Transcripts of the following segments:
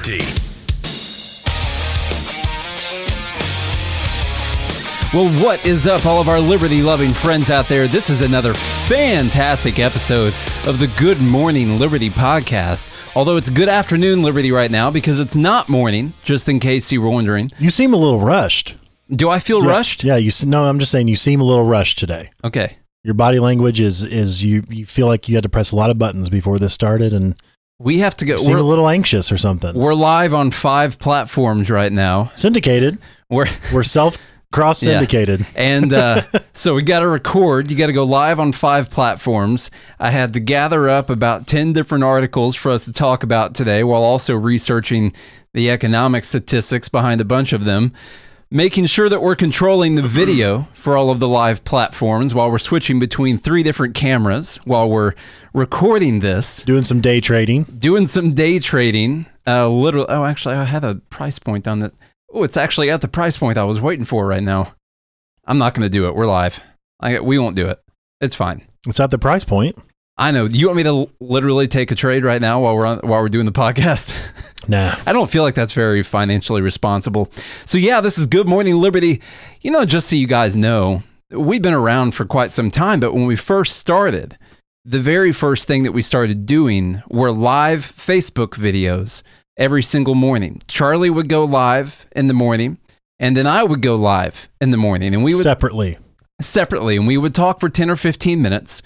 liberty. Well, what is up, all of our liberty loving friends out there? This is another fantastic episode of the Good Morning Liberty podcast. Although it's good afternoon Liberty right now because it's not morning, just in case you were wondering. You seem a little rushed. Do I feel Yeah, rushed? Yeah, you s- no, I'm just saying you seem a little rushed today. Okay. Your body language is is you you feel like you had to press a lot of buttons before this started and We have to go. seem a We're, little anxious or something. we're live on five platforms right now. syndicated. We're. We're self cross Yeah. syndicated. And uh, so we got to record. You got to go live on five platforms. I had to gather up about 10 different articles for us to talk about today while also researching the economic statistics behind a bunch of them. Making sure that we're controlling the video for all of the live platforms while we're switching between three different cameras while we're recording this. Doing some day trading. Doing some day trading. Uh, literally, oh, actually, I had a price point on that. Oh, it's actually at the price point I was waiting for right now. I'm not going to do it. We're live. I, we won't do it. It's fine. It's at the price point. I know. Do you want me to literally take a trade right now while we're on, while we're doing the podcast? Nah. I don't feel like that's very financially responsible. So yeah, this is Good Morning Liberty. You know, just so you guys know, we've been around for quite some time, but when we first started, the very first thing that we started doing were live Facebook videos every single morning. Charlie would go live in the morning, and then I would go live in the morning, and we would Separately. Separately and we would talk for 10 or 15 minutes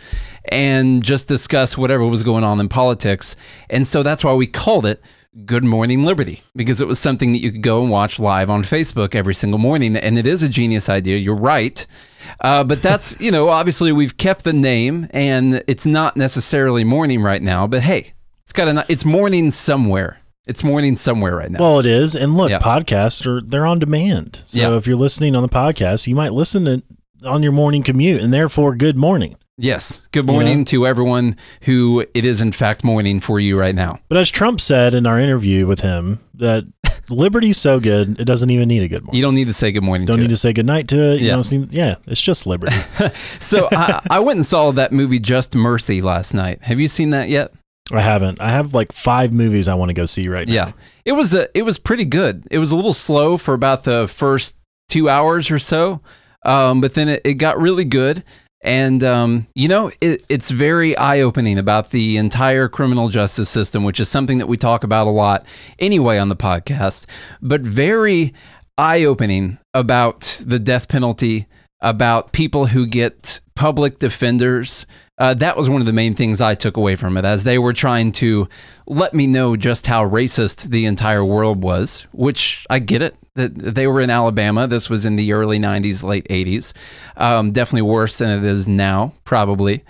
and just discuss whatever was going on in politics. And so that's why we called it Good Morning Liberty because it was something that you could go and watch live on Facebook every single morning. And it is a genius idea. You're right. Uh, but that's, you know, obviously we've kept the name and it's not necessarily morning right now, but hey, it's got a, it's morning somewhere. It's morning somewhere right now. Well, it is. And look, Yeah. podcasts are they're on demand. So Yeah. if you're listening on the podcast, you might listen to on your morning commute and therefore good morning. yes. Good morning to everyone who it is in fact morning for you right now. But as Trump said in our interview with him, that liberty's so good it doesn't even need a good morning. You don't need to say good morning to don't to need it. to say good night to it. You Yeah. don't need, yeah, it's just liberty. So I, I went and saw that movie Just Mercy last night. Have you seen that yet? I haven't. I have like five movies I want to go see right now. Yeah, it was a, it was pretty good. It was a little slow for about the first two hours or so, um, but then it, it got really good. And um, you know, it, it's very eye opening about the entire criminal justice system, which is something that we talk about a lot anyway on the podcast. But very eye opening about the death penalty, about people who get public defenders. Uh, that was one of the main things I took away from it, as they were trying to let me know just how racist the entire world was, which I get it. That they were in Alabama. This was in the early 90s, late 80s. Um, definitely worse than it is now, probably.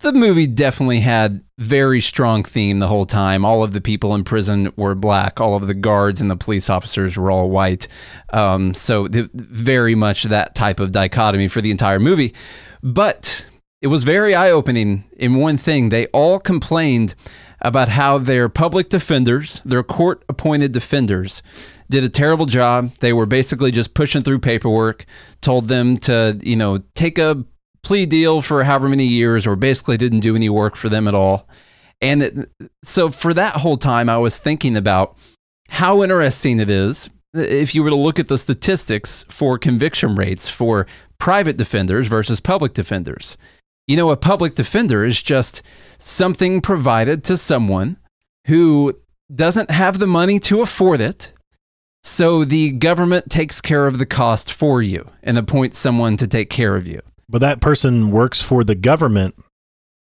The movie definitely had very strong theme the whole time. All of the people in prison were black. All of the guards and the police officers were all white. Um, so the, very much that type of dichotomy for the entire movie. But it was very eye opening in one thing. They all complained about how their public defenders, their court appointed defenders, did a terrible job. They were basically just pushing through paperwork, told them to, you know, take a plea deal for however many years, or basically didn't do any work for them at all. And it, so for that whole time, I was thinking about how interesting it is uh, if you were to look at the statistics for conviction rates for private defenders versus public defenders. You know, a public defender is just something provided to someone who doesn't have the money to afford it. So the government takes care of the cost for you and appoints someone to take care of you. But that person works for the government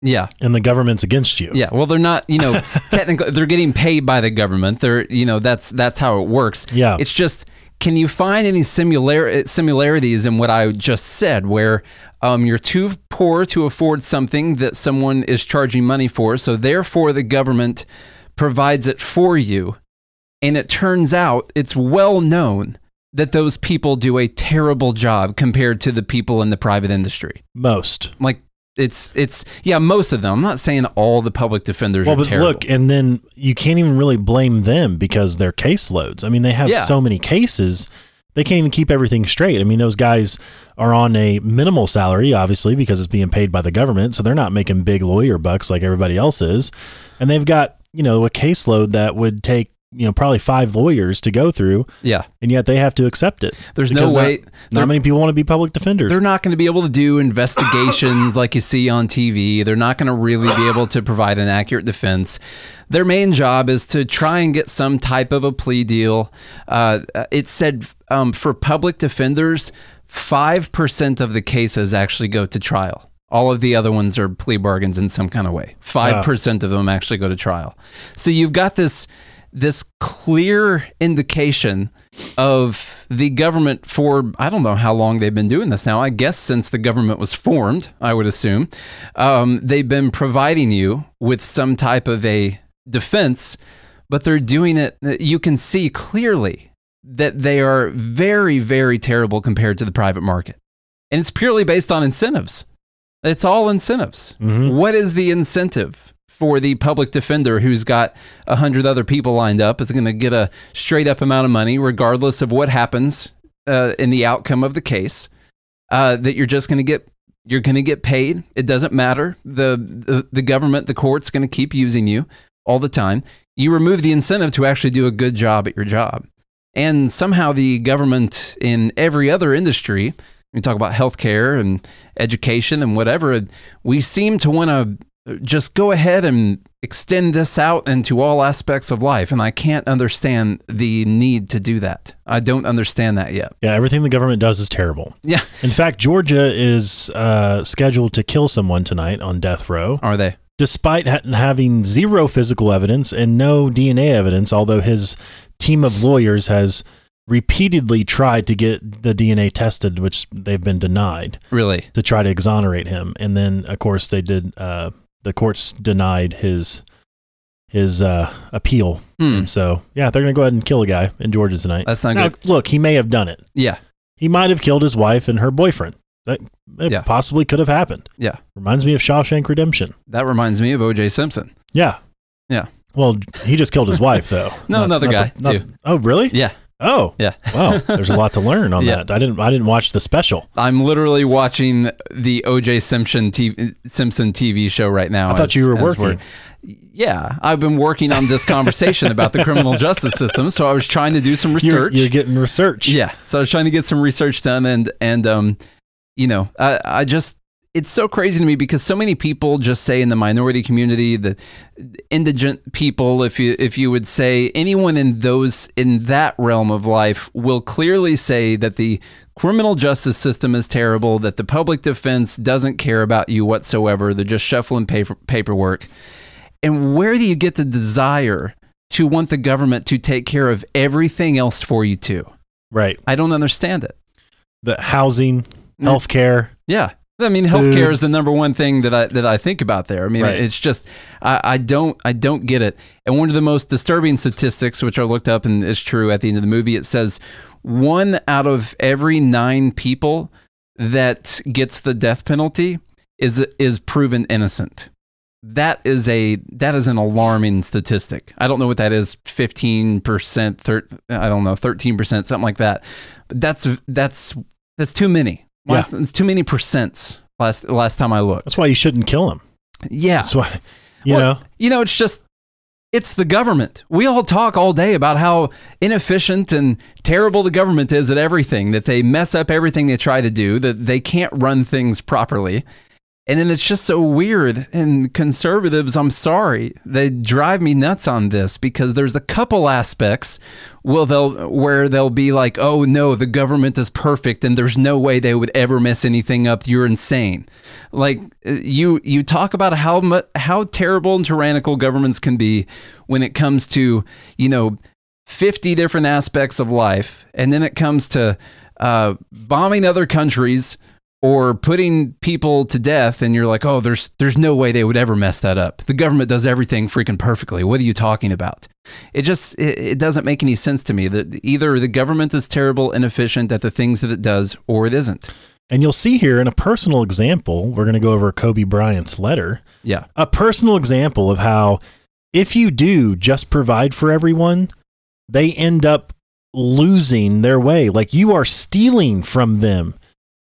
Yeah. and the government's against you. Yeah. Well, they're not, you know, technically they're getting paid by the government. They're, you know, that's that's how it works. Yeah. It's just can you find any similar similarities in what I just said where um, you're too poor to afford something that someone is charging money for, so therefore the government provides it for you. And it turns out it's well known that those people do a terrible job compared to the people in the private industry. Most. Like it's it's yeah, most of them. I'm not saying all the public defenders Well, are but terrible. look, and then you can't even really blame them because their caseloads. I mean, they have Yeah. so many cases, they can't even keep everything straight. I mean, those guys are on a minimal salary, obviously, because it's being paid by the government. So they're not making big lawyer bucks like everybody else is. And they've got, you know, a caseload that would take you know, probably five lawyers to go through, Yeah. and yet they have to accept it. There's no way. Not they're- many people want to be public defenders. They're not going to be able to do investigations like you see on TV. They're not going to really be able to provide an accurate defense. Their main job is to try and get some type of a plea deal. Uh, it said um, for public defenders, 5% of the cases actually go to trial. All of the other ones are plea bargains in some kind of way. 5% of them actually go to trial. So you've got this this clear indication of the government for I don't know how long they've been doing this now. I guess since the government was formed, I would assume um, they've been providing you with some type of a defense, but they're doing it. You can see clearly that they are very, very terrible compared to the private market, and it's purely based on incentives. It's all incentives. Mhm. What is the incentive for the public defender who's got a hundred other people lined up? Is going to get a straight up amount of money, regardless of what happens uh, in the outcome of the case. Uh, that you're just going to get you're going to get paid. It doesn't matter. The the, the government, the court's going to keep using you all the time. You remove the incentive to actually do a good job at your job. And somehow the government in every other industry, we talk about healthcare and education and whatever, we seem to want to just go ahead and extend this out into all aspects of life. And I can't understand the need to do that. I don't understand that yet. yeah, everything the government does is terrible. Yeah. In fact, Georgia is uh, scheduled to kill someone tonight on death row, Are they? despite ha- having zero physical evidence and no DNA evidence. Although his team of lawyers has repeatedly tried to get the DNA tested, which they've been denied. Really? to try to exonerate him, and then of course they did. Uh, the courts denied his his uh, appeal, Hmm. and so yeah, they're gonna go ahead and kill a guy in Georgia tonight. That's not Now, good. look, he may have done it. Yeah. He might have killed his wife and her boyfriend. That it Yeah. possibly could have happened. Yeah. Reminds me of Shawshank Redemption. That reminds me of OJ Simpson. Yeah. Yeah. Well, he just killed his wife, though. No, another guy, the- not- too. oh, really? Yeah. Oh, Yeah. wow. There's a lot to learn on Yeah. that. I didn't. I didn't watch the special. I'm literally watching the OJ Simpson TV, Simpson TV show right now. I thought as- you were working. we're- Yeah, I've been working on this conversation about the criminal justice system, so I was trying to do some You're, research. you're getting research. Yeah, so I was trying to get some research done, and and um, you know, I I just it's so crazy to me because so many people just say in the minority community, the indigent people, if you if you would say anyone in those in that realm of life will clearly say that the criminal justice system is terrible, that the public defense doesn't care about you whatsoever, they're just shuffling paper, paperwork. And where do you get the desire to want the government to take care of everything else for you too? Right. I don't understand it. The housing, Mm. healthcare. Yeah. I mean, healthcare Food. is the number one thing that I that I think about there. I mean, Right. it's just I, I don't I don't get it. And one of the most disturbing statistics, which I looked up and is true at the end of the movie, it says one out of every nine people that gets the death penalty is is proven innocent. That is a that is an alarming statistic. I don't know what that is. Fifteen percent, thir- I don't know, thirteen percent, something like that. But that's that's that's too many. Yeah. It's too many percents. Last last time I looked. That's why you shouldn't kill him. Yeah, That's why, you Well, know. you know, it's just it's the government. We all talk all day about how inefficient and terrible the government is at everything, that they mess up everything they try to do, that they can't run things properly. And then it's just so weird. And conservatives, I'm sorry, they drive me nuts on this because there's a couple aspects will they'll where they'll be like, "Oh no, the government is perfect and there's no way they would ever mess anything up. You're insane." Like uh, you you talk about how how terrible and tyrannical governments can be when it comes to, you know, 50 different aspects of life and then it comes to uh, bombing other countries or putting people to death and you're like oh there's there's no way they would ever mess that up. The government does everything freaking perfectly. What are you talking about? It just it, it doesn't make any sense to me that either the government is terrible and inefficient at the things that it does or it isn't. And you'll see here in a personal example, we're going to go over Kobe Bryant's letter, yeah. A personal example of how if you do just provide for everyone, they end up losing their way. Like you are stealing from them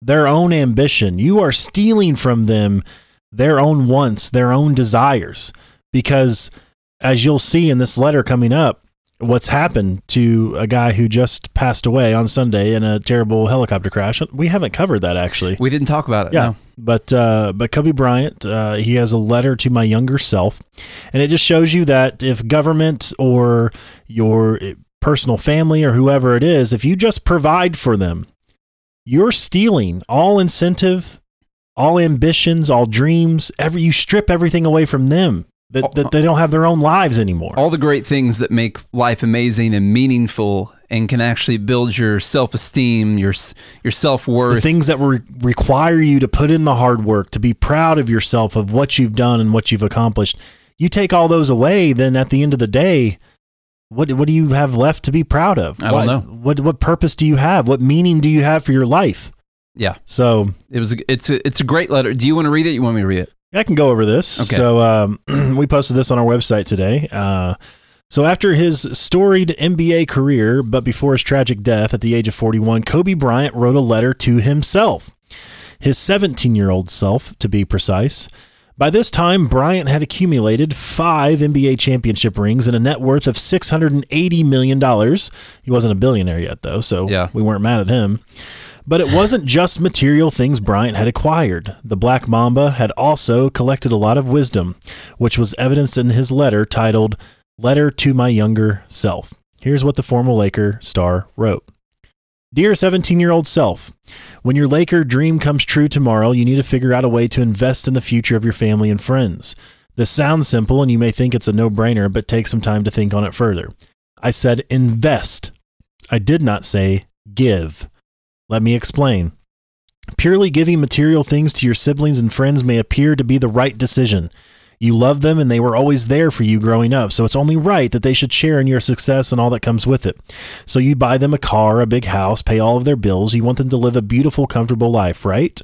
their own ambition. You are stealing from them their own wants, their own desires. Because as you'll see in this letter coming up, what's happened to a guy who just passed away on Sunday in a terrible helicopter crash. We haven't covered that actually. We didn't talk about it. Yeah, no. but uh, but Kobe Bryant, uh, he has a letter to my younger self, and it just shows you that if government or your personal family or whoever it is, if you just provide for them, you're stealing all incentive, all ambitions, all dreams. Every you strip everything away from them. That, that they don't have their own lives anymore. All the great things that make life amazing and meaningful and can actually build your self-esteem, your your self-worth. The things that re- require you to put in the hard work, to be proud of yourself of what you've done and what you've accomplished. You take all those away, then at the end of the day, what what do you have left to be proud of? I what, don't know. What what purpose do you have? What meaning do you have for your life? Yeah. So it was it's a, it's a great letter. Do you want to read it? You want me to read it? I can go over this. Okay. So um, we posted this on our website today. Uh, so after his storied NBA career, but before his tragic death at the age of 41, Kobe Bryant wrote a letter to himself, his 17 year old self, to be precise. By this time, Bryant had accumulated five NBA championship rings and a net worth of $680 million. He wasn't a billionaire yet, though, so Yeah. we weren't mad at him. But it wasn't just material things Bryant had acquired. The Black Mamba had also collected a lot of wisdom, which was evidenced in his letter titled Letter to My Younger Self. Here's what the former Laker star wrote Dear 17 year old self, when your Laker dream comes true tomorrow, you need to figure out a way to invest in the future of your family and friends. This sounds simple and you may think it's a no brainer, but take some time to think on it further. I said invest. I did not say give. Let me explain. Purely giving material things to your siblings and friends may appear to be the right decision. You love them and they were always there for you growing up, so it's only right that they should share in your success and all that comes with it. So you buy them a car, a big house, pay all of their bills. You want them to live a beautiful, comfortable life, right?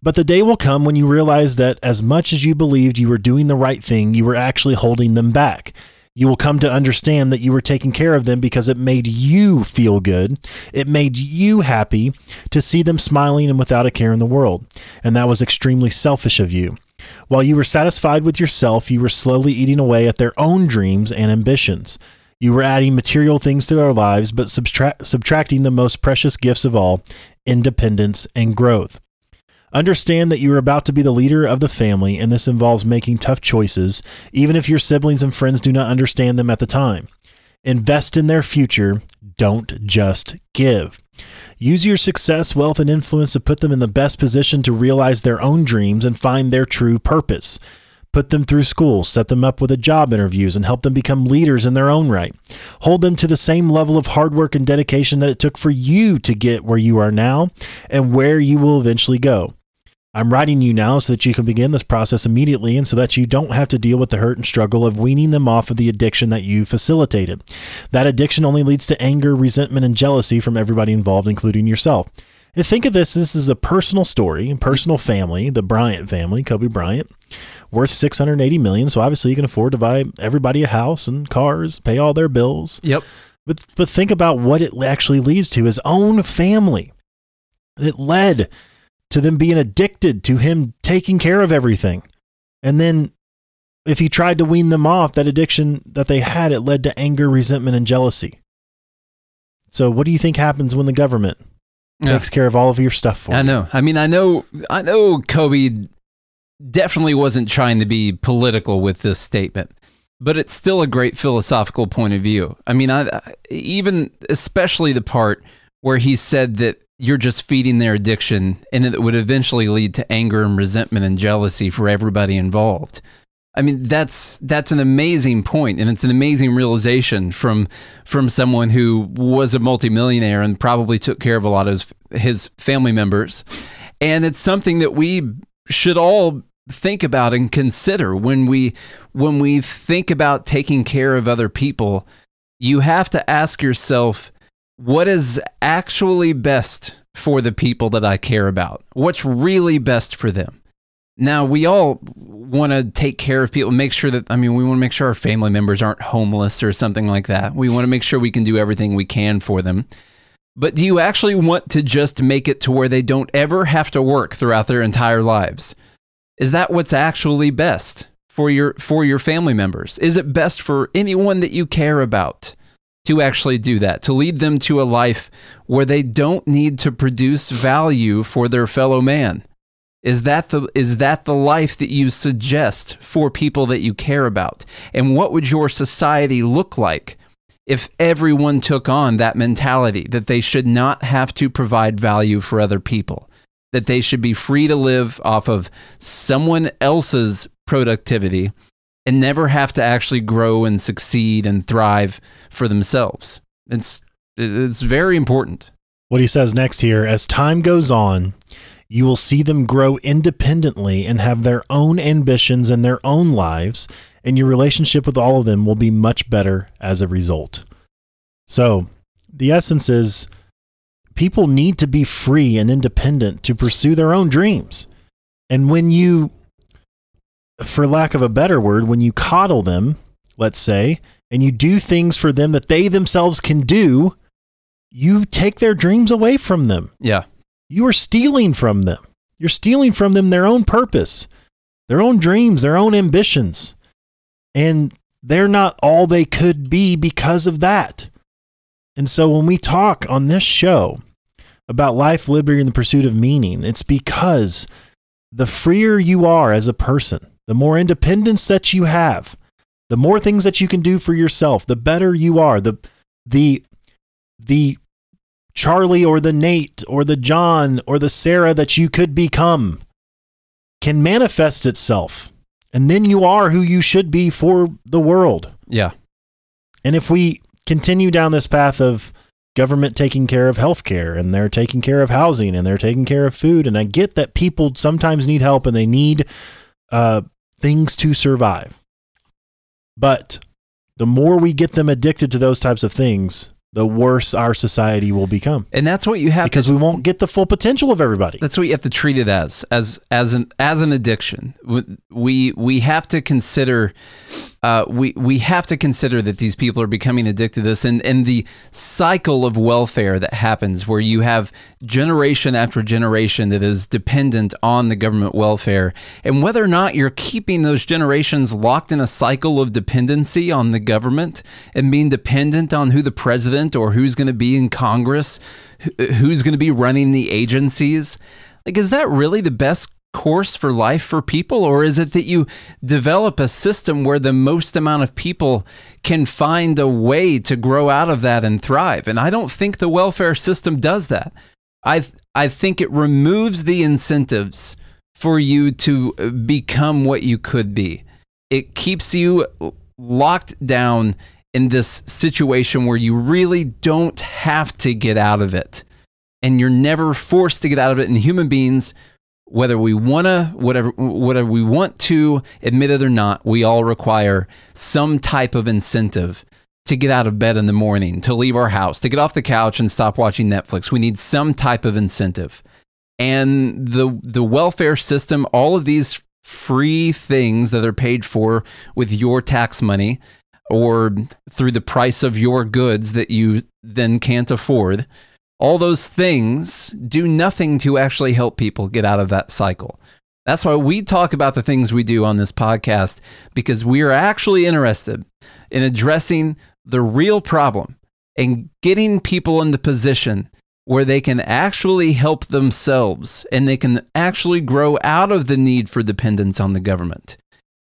But the day will come when you realize that as much as you believed you were doing the right thing, you were actually holding them back. You will come to understand that you were taking care of them because it made you feel good. It made you happy to see them smiling and without a care in the world. And that was extremely selfish of you. While you were satisfied with yourself, you were slowly eating away at their own dreams and ambitions. You were adding material things to their lives, but subtract, subtracting the most precious gifts of all independence and growth. Understand that you are about to be the leader of the family, and this involves making tough choices, even if your siblings and friends do not understand them at the time. Invest in their future, don't just give. Use your success, wealth, and influence to put them in the best position to realize their own dreams and find their true purpose. Put them through school, set them up with a job interviews, and help them become leaders in their own right. Hold them to the same level of hard work and dedication that it took for you to get where you are now and where you will eventually go. I'm writing you now so that you can begin this process immediately and so that you don't have to deal with the hurt and struggle of weaning them off of the addiction that you facilitated. That addiction only leads to anger, resentment, and jealousy from everybody involved, including yourself. And think of this this is a personal story, personal family, the Bryant family, Kobe Bryant, worth 680 million. So obviously you can afford to buy everybody a house and cars, pay all their bills. Yep. But but think about what it actually leads to his own family. It led to them being addicted to him taking care of everything. And then if he tried to wean them off, that addiction that they had, it led to anger, resentment, and jealousy. So what do you think happens when the government Yeah. takes care of all of your stuff for I you? know. I mean, I know. I know. Kobe definitely wasn't trying to be political with this statement, but it's still a great philosophical point of view. I mean, I, I even especially the part where he said that you're just feeding their addiction, and it would eventually lead to anger and resentment and jealousy for everybody involved. I mean, that's that's an amazing point, and it's an amazing realization from from someone who was a multimillionaire and probably took care of a lot of his, his family members. And it's something that we should all think about and consider when we when we think about taking care of other people. You have to ask yourself, what is actually best for the people that I care about? What's really best for them? Now, we all want to take care of people, make sure that, I mean, we want to make sure our family members aren't homeless or something like that. We want to make sure we can do everything we can for them. But do you actually want to just make it to where they don't ever have to work throughout their entire lives? Is that what's actually best for your for your family members? Is it best for anyone that you care about? To actually do that, to lead them to a life where they don't need to produce value for their fellow man. Is that the is that the life that you suggest for people that you care about? And what would your society look like if everyone took on that mentality that they should not have to provide value for other people? That they should be free to live off of someone else's productivity and never have to actually grow and succeed and thrive for themselves. It's it's very important. What he says next here as time goes on, you will see them grow independently and have their own ambitions and their own lives, and your relationship with all of them will be much better as a result. So, the essence is people need to be free and independent to pursue their own dreams. And when you, for lack of a better word, when you coddle them, let's say, and you do things for them that they themselves can do, you take their dreams away from them. Yeah. You are stealing from them. You're stealing from them their own purpose, their own dreams, their own ambitions. And they're not all they could be because of that. And so when we talk on this show about life, liberty, and the pursuit of meaning, it's because the freer you are as a person, the more independence that you have, the more things that you can do for yourself, the better you are, the the the Charlie or the Nate or the John or the Sarah that you could become can manifest itself. And then you are who you should be for the world. Yeah. And if we continue down this path of government taking care of healthcare and they're taking care of housing and they're taking care of food, and I get that people sometimes need help and they need uh, things to survive. But the more we get them addicted to those types of things, the worse our society will become And that's what you have because to we won't get the full potential of everybody. That's what you have to treat it as, as as an as an addiction. We we have to consider, uh, we we have to consider that these people are becoming addicted to this, and and the cycle of welfare that happens, where you have generation after generation that is dependent on the government welfare, and whether or not you're keeping those generations locked in a cycle of dependency on the government and being dependent on who the president or who's going to be in Congress, who's going to be running the agencies. Like, is that really the best course for life for people? Or is it that you develop a system where the most amount of people can find a way to grow out of that and thrive? And I don't think the welfare system does that. I, I think it removes the incentives for you to uh, become what you could be. It keeps you locked down in this situation where you really don't have to get out of it and you're never forced to get out of it and human beings whether we want to whatever whatever we want to admit it or not we all require some type of incentive to get out of bed in the morning to leave our house to get off the couch and stop watching netflix we need some type of incentive and the the welfare system all of these free things that are paid for with your tax money or through the price of your goods that you then can't afford. All those things do nothing to actually help people get out of that cycle. That's why we talk about the things we do on this podcast because we are actually interested in addressing the real problem and getting people in the position where they can actually help themselves and they can actually grow out of the need for dependence on the government.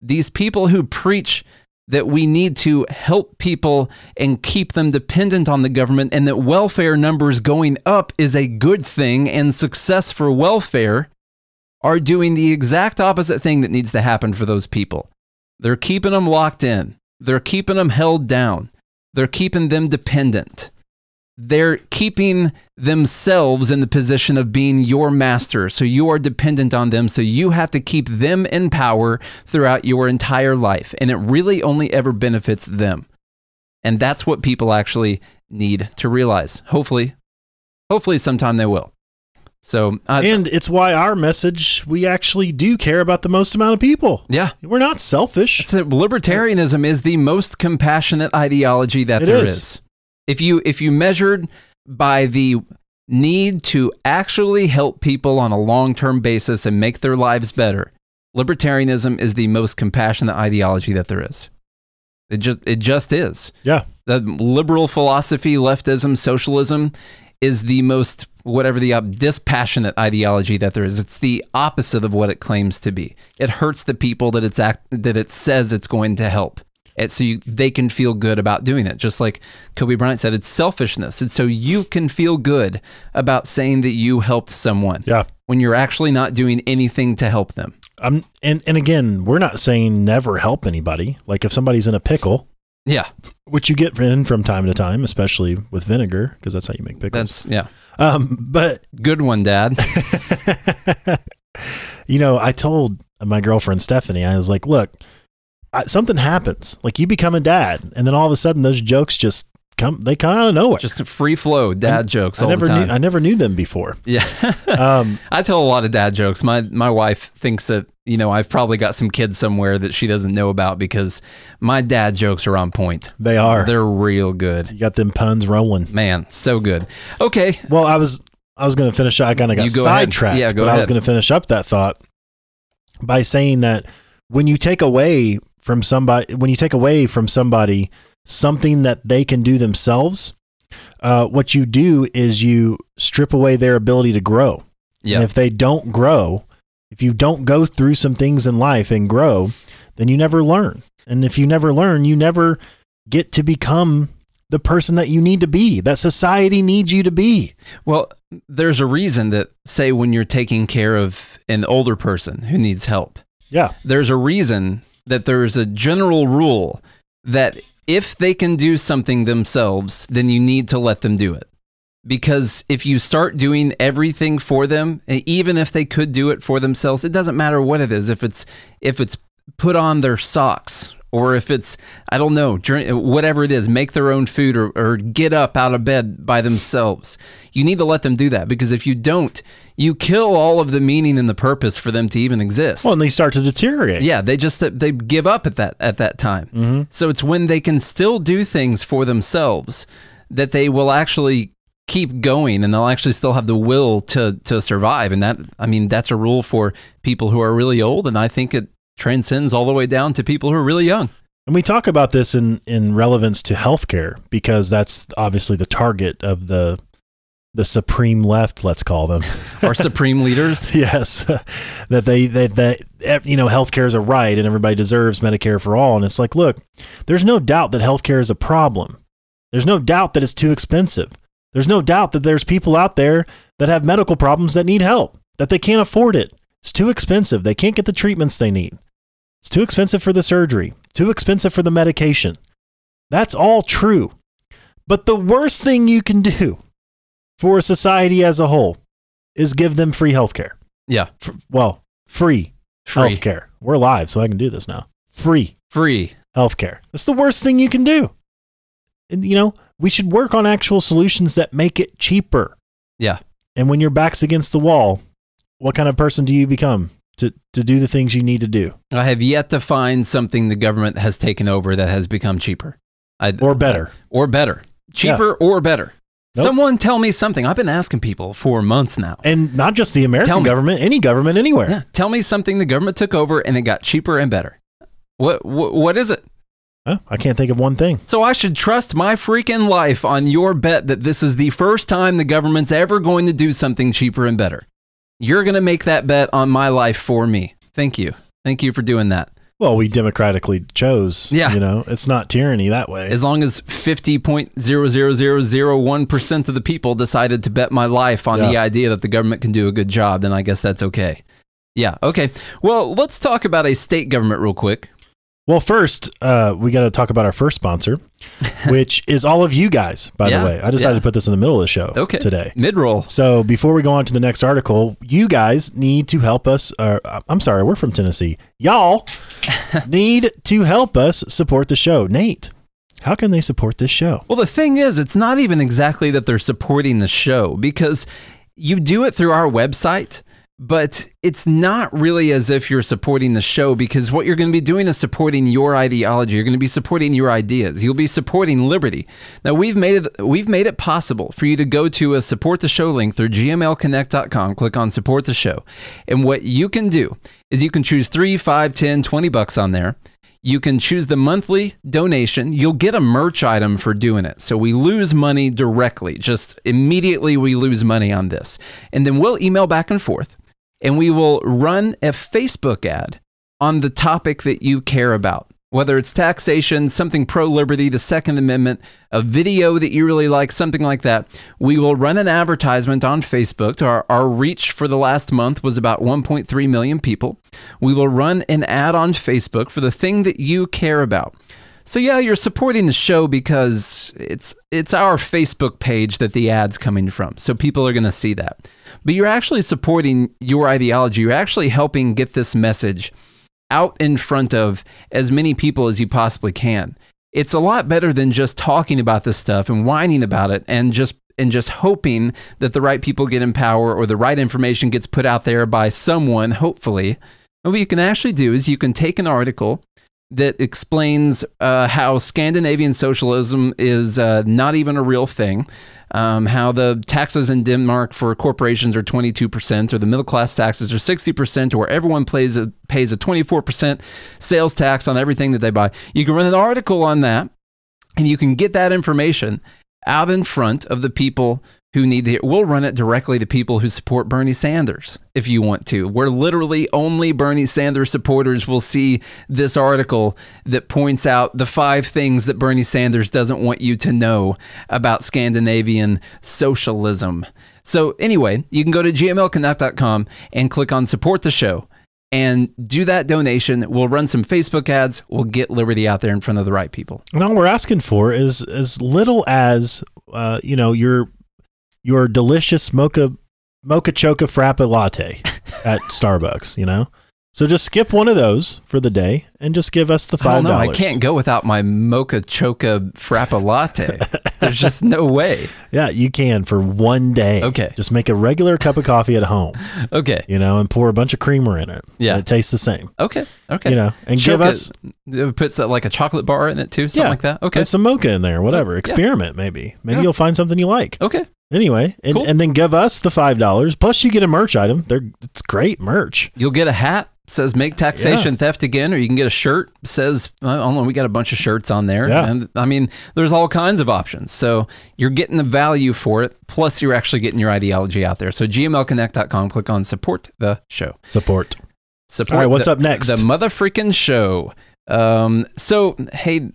These people who preach that we need to help people and keep them dependent on the government, and that welfare numbers going up is a good thing and success for welfare, are doing the exact opposite thing that needs to happen for those people. They're keeping them locked in, they're keeping them held down, they're keeping them dependent they're keeping themselves in the position of being your master. So you are dependent on them. So you have to keep them in power throughout your entire life. And it really only ever benefits them. And that's what people actually need to realize. Hopefully, hopefully sometime they will. So, uh, and it's why our message we actually do care about the most amount of people. Yeah, we're not selfish. So libertarianism is the most compassionate ideology that it there is. is. If you if you measured by the need to actually help people on a long-term basis and make their lives better, libertarianism is the most compassionate ideology that there is. It just it just is. Yeah. The liberal philosophy, leftism, socialism is the most whatever the dispassionate ideology that there is. It's the opposite of what it claims to be. It hurts the people that it's act, that it says it's going to help. It, so you, they can feel good about doing it. Just like Kobe Bryant said, it's selfishness. It's so you can feel good about saying that you helped someone Yeah. when you're actually not doing anything to help them. Um, and, and again, we're not saying never help anybody. Like if somebody's in a pickle, Yeah, which you get in from time to time, especially with vinegar, because that's how you make pickles. that's yeah, Um, but good one, Dad. you know, I told my girlfriend Stephanie, I was like, look, I, something happens. Like you become a dad, and then all of a sudden those jokes just come. They come out of nowhere. Just a free flow dad jokes I all never the time. knew. I never knew them before. yeah. Um, I tell a lot of dad jokes. My my wife thinks that you know I've probably got some kids somewhere that she doesn't know about because my dad jokes are on point. they are. They're real good, You got them puns rolling. man. So good. Okay, Well, I was I was going to finish. I kind of got go ahead. sidetracked. Yeah, go but I was going to finish up that thought by saying that when you take away from somebody, when you take away from somebody something that they can do themselves, uh, what you do is you strip away their ability to grow. yeah, And if they don't grow, if you don't go through some things in life and grow, then you never learn. And if you never learn, you never get to become the person that you need to be, that society needs you to be. Well, there's a reason that say when you're taking care of an older person who needs help, Yeah. there's a reason that there's a general rule that if they can do something themselves, then you need to let them do it. Because if you start doing everything for them, even if they could do it for themselves, it doesn't matter what it is. If it's if it's put on their socks or if it's I don't know, drink, whatever it is, make their own food or, or get up out of bed by themselves. You need to let them do that because if you don't, you kill all of the meaning and the purpose for them to even exist. Well, and they start to deteriorate. Yeah, they just they give up at that at that time. Mm-hmm. So it's when they can still do things for themselves that they will actually keep going and they'll actually still have the will to to survive. And that I mean that's a rule for people who are really old, and I think it transcends all the way down to people who are really young. And we talk about this in, in relevance to healthcare because that's obviously the target of the the supreme left, let's call them. Our supreme leaders. yes. that they, they that eh, you know, healthcare is a right and everybody deserves Medicare for all. And it's like, look, there's no doubt that healthcare is a problem. There's no doubt that it's too expensive. There's no doubt that there's people out there that have medical problems that need help, that they can't afford it. It's too expensive. They can't get the treatments they need. It's too expensive for the surgery, too expensive for the medication. That's all true. But the worst thing you can do for society as a whole is give them free healthcare. Yeah, F- well, free, free, healthcare. We're live, so I can do this now. Free free. healthcare. That's the worst thing you can do. And, you know, we should work on actual solutions that make it cheaper. Yeah. And when your back's against the wall, what kind of person do you become to, to do the things you need to do I have yet to find something the government has taken over that has become cheaper. I, or better? or better. Cheaper or better. Nope. Someone tell me something. I've been asking people for months now. And not just the American government, any government anywhere. Yeah, tell me something the government took over and it got cheaper and better. What what, what is it? Huh? I can't think of one thing. So I should trust my freaking life on your bet that this is the first time the government's ever going to do something cheaper and better. You're going to make that bet on my life for me. Thank you. Thank you for doing that. Well, we democratically chose. Yeah. You know, it's not tyranny that way. As long as 50.00001% of the people decided to bet my life on the idea that the government can do a good job, then I guess that's okay. Yeah, okay. Well, let's talk about a state government real quick. Well, first, uh, we got to talk about our first sponsor, which is all of you guys, by Yeah, the way. I decided yeah. to put this in the middle of the show Okay. today. Mid roll. So before we go on to the next article, you guys need to help us. Uh, I'm sorry, we're from Tennessee. Y'all need to help us support the show. Nate, how can they support this show? Well, the thing is, it's not even exactly that they're supporting the show because you do it through our website, but it's not really as if you're supporting the show because what you're going to be doing is supporting your ideology. You're going to be supporting your ideas. You'll be supporting liberty. Now, we've made it we've made it possible for you to go to a support the show link through gmlconnect.com, click on support the show. And what you can do is you can choose 3, 5, 10, 20 bucks on there You can choose the monthly donation. You'll get a merch item for doing it. So we lose money directly. Just immediately, we lose money on this. And then we'll email back and forth and we will run a Facebook ad on the topic that you care about. Whether it's taxation, something pro liberty, the Second Amendment, a video that you really like, something like that, we will run an advertisement on Facebook. Our, our reach for the last month was about 1.3 million people. We will run an ad on Facebook for the thing that you care about. So yeah, you're supporting the show because it's it's our Facebook page that the ad's coming from. So people are going to see that. But you're actually supporting your ideology. You're actually helping get this message out in front of as many people as you possibly can. It's a lot better than just talking about this stuff and whining about it and just and just hoping that the right people get in power or the right information gets put out there by someone, hopefully. And what you can actually do is you can take an article that explains uh, how Scandinavian socialism is uh, not even a real thing, um, how the taxes in Denmark for corporations are 22%, or the middle class taxes are 60%, or everyone pays a, pays a 24% sales tax on everything that they buy. You can run an article on that, and you can get that information out in front of the people who need to we'll run it directly to people who support Bernie Sanders if you want to. Where literally only Bernie Sanders supporters will see this article that points out the five things that Bernie Sanders doesn't want you to know about Scandinavian socialism. So anyway, you can go to gmlconnect.com and click on support the show and do that donation. We'll run some Facebook ads. We'll get Liberty out there in front of the right people. And all we're asking for is as little as uh, you know your your delicious mocha mocha choca frappa latte at Starbucks. You know, so just skip one of those for the day and just give us the I five dollars. I can't go without my mocha choca frappa latte. There's just no way. Yeah, you can for one day. Okay. just make a regular cup of coffee at home. Okay. You know, and pour a bunch of creamer in it. Yeah. and it tastes the same. Okay. Okay. You know, and give us it puts uh, like a chocolate bar in it too, something yeah, like that. Okay. Put some mocha in there, whatever. Experiment maybe. Maybe Yeah. you'll find something you like. Okay. Anyway, and, Cool. and then give us the five dollars. Plus, you get a merch item. They're it's great merch. You'll get a hat says make taxation theft again, or you can get a shirt says I don't know. We got a bunch of shirts on there, Yeah. and I mean, there's all kinds of options. So you're getting the value for it. Plus, you're actually getting your ideology out there. So gmlconnect.com. Click on support the show. Support. Support. All right, what's the- up next? The mother freaking show. Um, so hey,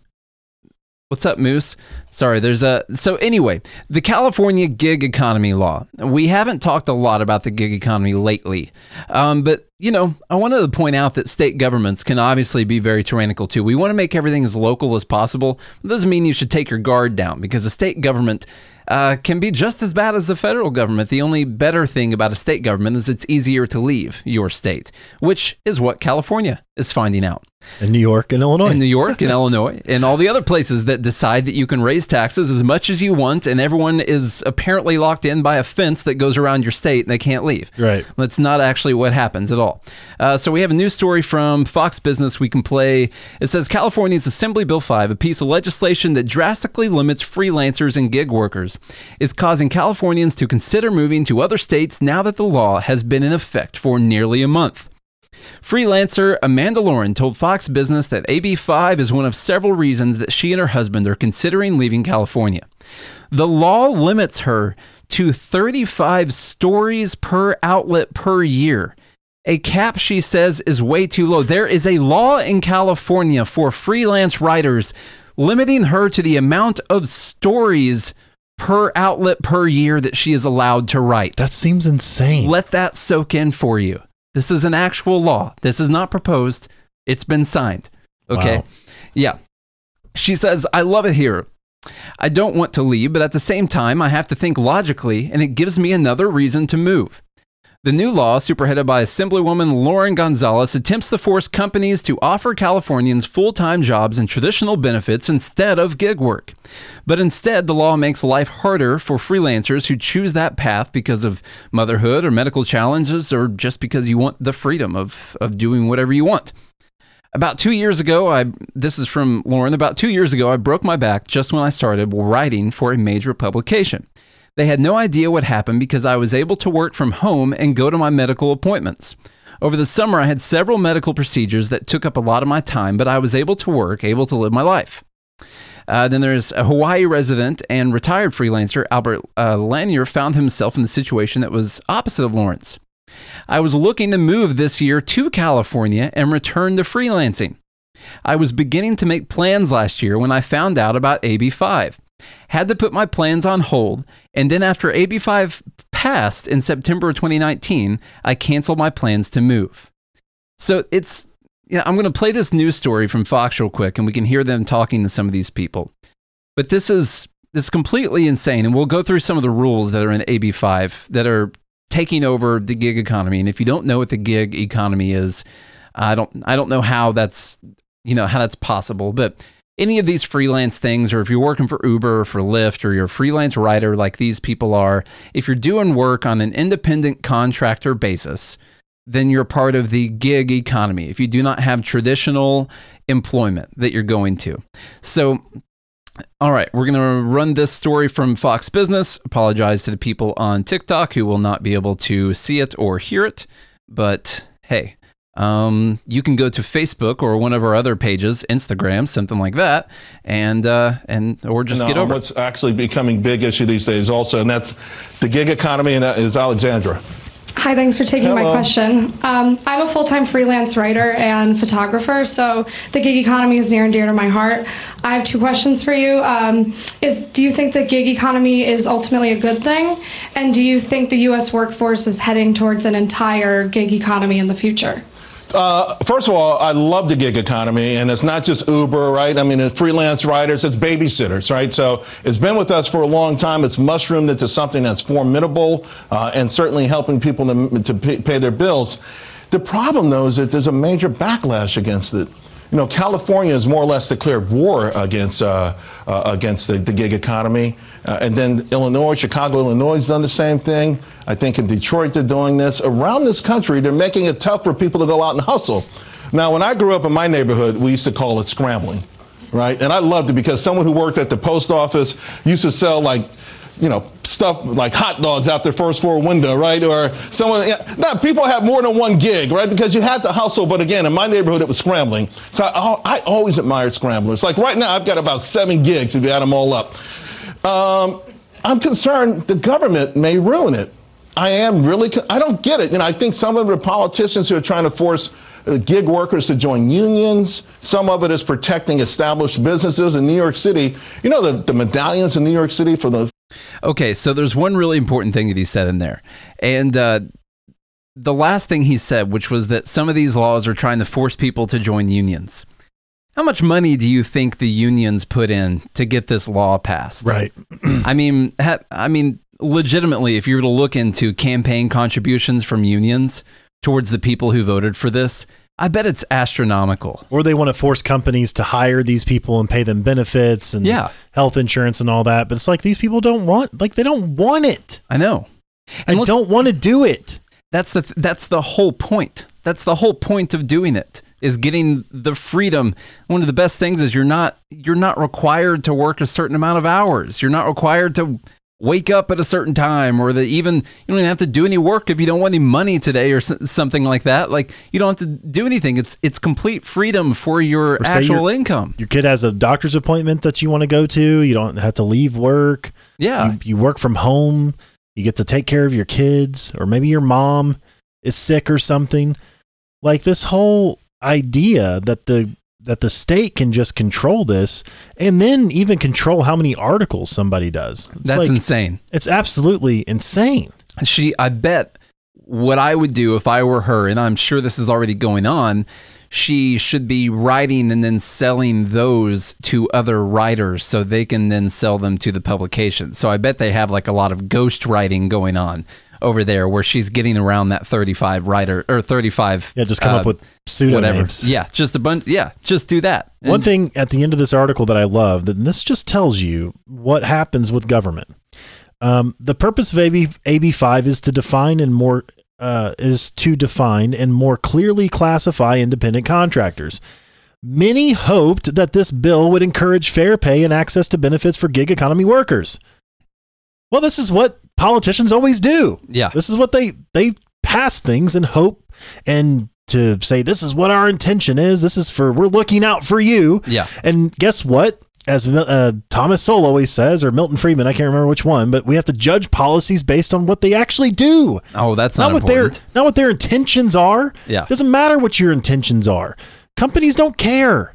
what's up, Moose? Sorry, there's a so anyway, the California gig economy law. We haven't talked a lot about the gig economy lately, um, but you know, I wanted to point out that state governments can obviously be very tyrannical too. We want to make everything as local as possible. It doesn't mean you should take your guard down because the state government uh, can be just as bad as the federal government. The only better thing about a state government is it's easier to leave your state, which is what California is finding out. In New York and Illinois. In New York and Illinois and all the other places that decide that you can raise taxes as much as you want, and everyone is apparently locked in by a fence that goes around your state and they can't leave. Right. That's not actually what happens at all. Uh, so we have a news story from Fox Business we can play. It says California's Assembly Bill 5, a piece of legislation that drastically limits freelancers and gig workers, is causing Californians to consider moving to other states now that the law has been in effect for nearly a month. Freelancer Amanda Lauren told Fox Business that AB5 is one of several reasons that she and her husband are considering leaving California. The law limits her to 35 stories per outlet per year. A cap, she says, is way too low. There is a law in California for freelance writers limiting her to the amount of stories per outlet per year that she is allowed to write. that seems insane. Let that soak in for you. This is an actual law. This is not proposed. It's been signed. Okay. Wow. Yeah. She says, I love it here. I don't want to leave, but at the same time, I have to think logically, and it gives me another reason to move. The new law, superheaded by Assemblywoman Lorena Gonzalez, attempts to force companies to offer Californians full time jobs and traditional benefits instead of gig work. But instead, the law makes life harder for freelancers who choose that path because of motherhood or medical challenges or just because you want the freedom of, of doing whatever you want. About two years ago, I this is from Lauren. About two years ago, I broke my back just when I started writing for a major publication. They had no idea what happened because I was able to work from home and go to my medical appointments. Over the summer, I had several medical procedures that took up a lot of my time, but I was able to work, able to live my life. Uh, then there's a Hawaii resident and retired freelancer, Albert uh, Lanier, found himself in the situation that was opposite of Lauren's. I was looking to move this year to California and return to freelancing. I was beginning to make plans last year when I found out about AB5. Had to put my plans on hold, and then after AB5 passed in September 2019, I canceled my plans to move. So it's, you know, I'm going to play this news story from Fox real quick, and we can hear them talking to some of these people. But this is this is completely insane, and we'll go through some of the rules that are in AB5 that are taking over the gig economy. And if you don't know what the gig economy is, I don't I don't know how that's you know how that's possible, but any of these freelance things, or if you're working for Uber or for Lyft, or you're a freelance writer like these people are, if you're doing work on an independent contractor basis, then you're part of the gig economy. If you do not have traditional employment that you're going to. So, all right, we're going to run this story from Fox Business. Apologize to the people on TikTok who will not be able to see it or hear it. But hey, um, you can go to Facebook or one of our other pages, Instagram, something like that, and uh, and or just No, get over. what's actually becoming big issue these days also, and that's the gig economy, and that is Alexandra. Hi, thanks for taking my question. Um, I'm a full time freelance writer and photographer, so the gig economy is near and dear to my heart. I have two questions for you. Um, is Do you think the gig economy is ultimately a good thing? And do you think the U.S. workforce is heading towards an entire gig economy in the future? Uh, first of all, I love the gig economy, and it's not just Uber, right? I mean, it's freelance writers, it's babysitters, right? So it's been with us for a long time. It's mushroomed into something that's formidable uh, and certainly helping people to, to pay, pay their bills. The problem, though, is that there's a major backlash against it. You know, California has more or less declared war against uh, uh, against the, the gig economy, uh, and then Illinois, Chicago, Illinois has done the same thing. I think in Detroit they're doing this. Around this country, they're making it tough for people to go out and hustle. Now, when I grew up in my neighborhood, we used to call it scrambling, right? And I loved it because someone who worked at the post office used to sell like you know, stuff like hot dogs out their first floor window, right? Or someone, no, people have more than one gig, right? Because you had to hustle, but again, in my neighborhood, it was scrambling. So I, I always admired scramblers. Like right now, I've got about seven gigs if you add them all up. Um, I'm concerned the government may ruin it. I am really, I don't get it. And I think some of the politicians who are trying to force uh, gig workers to join unions. Some of it is protecting established businesses in New York City. You know, the, the medallions in New York City for the Okay, so there's one really important thing that he said in there. And uh, the last thing he said, which was that some of these laws are trying to force people to join unions. How much money do you think the unions put in to get this law passed? Right. I mean, ha- I mean, legitimately, if you were to look into campaign contributions from unions towards the people who voted for this, I bet it's astronomical. Or they want to force companies to hire these people and pay them benefits and Yeah. health insurance and all that. But it's like these people don't want, like, they don't want it. I know. I don't want to do it. That's the that's the whole point. That's the whole point of doing it is getting the freedom. One of the best things is you're not you're not required to work a certain amount of hours. You're not required to wake up at a certain time or that even you don't even have to do any work if you don't want any money today or something like that. Like you don't have to do anything. It's it's complete freedom for your actual income. Your kid has a doctor's appointment that you want to go to. You don't have to leave work. Yeah. You, you work from home. You get to take care of your kids, or maybe your mom is sick or something. Like this whole idea that the that the state can just control this and then even control how many articles somebody does. It's That's like, insane. it's absolutely insane. she i bet what i would do if i were her and i'm sure this is already going on she should be writing and then selling those to other writers so they can then sell them to the publication so i bet they have like a lot of ghost writing going on over there where she's getting around that 35 writer or 35 Yeah, just come uh, up with whatever pseudonyms. yeah just a bunch yeah just do that One thing at the end of this article that I love, that this just tells you what happens with government. Um, the purpose of AB AB5 is to define and more uh, is to define and more clearly classify independent contractors. Many hoped that this bill would encourage fair pay and access to benefits for gig economy workers. Well, this is what politicians always do. yeah This is what they they pass things and hope and to say this is what our intention is. This is for we're looking out for you. Yeah. And guess what? As uh, Thomas Sowell always says, or Milton Friedman, I can't remember which one, but we have to judge policies based on what they actually do Oh, that's not not, what their not what their intentions are. Yeah. doesn't matter what your intentions are. Companies don't care.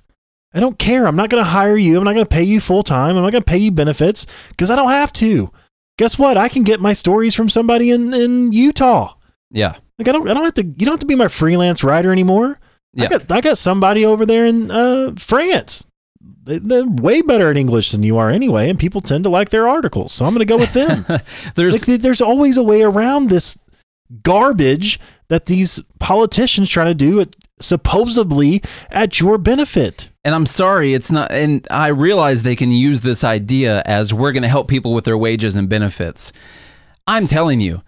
I don't care. I'm not going to hire you. I'm not going to pay you full time. I'm not going to pay you benefits because I don't have to. Guess what? I can get my stories from somebody in in Utah. yeah. Like I don't I don't have to. You don't have to be my freelance writer anymore. I Yeah. got I got somebody over there in uh, France. They- They're way better at English than you are anyway, and people tend to like their articles. So I'm going to go with them. There's like there's always a way around this garbage that these politicians try to do at, supposedly at your benefit. And I'm sorry, it's not. And I realize they can use this idea as we're going to help people with their wages and benefits. I'm telling you,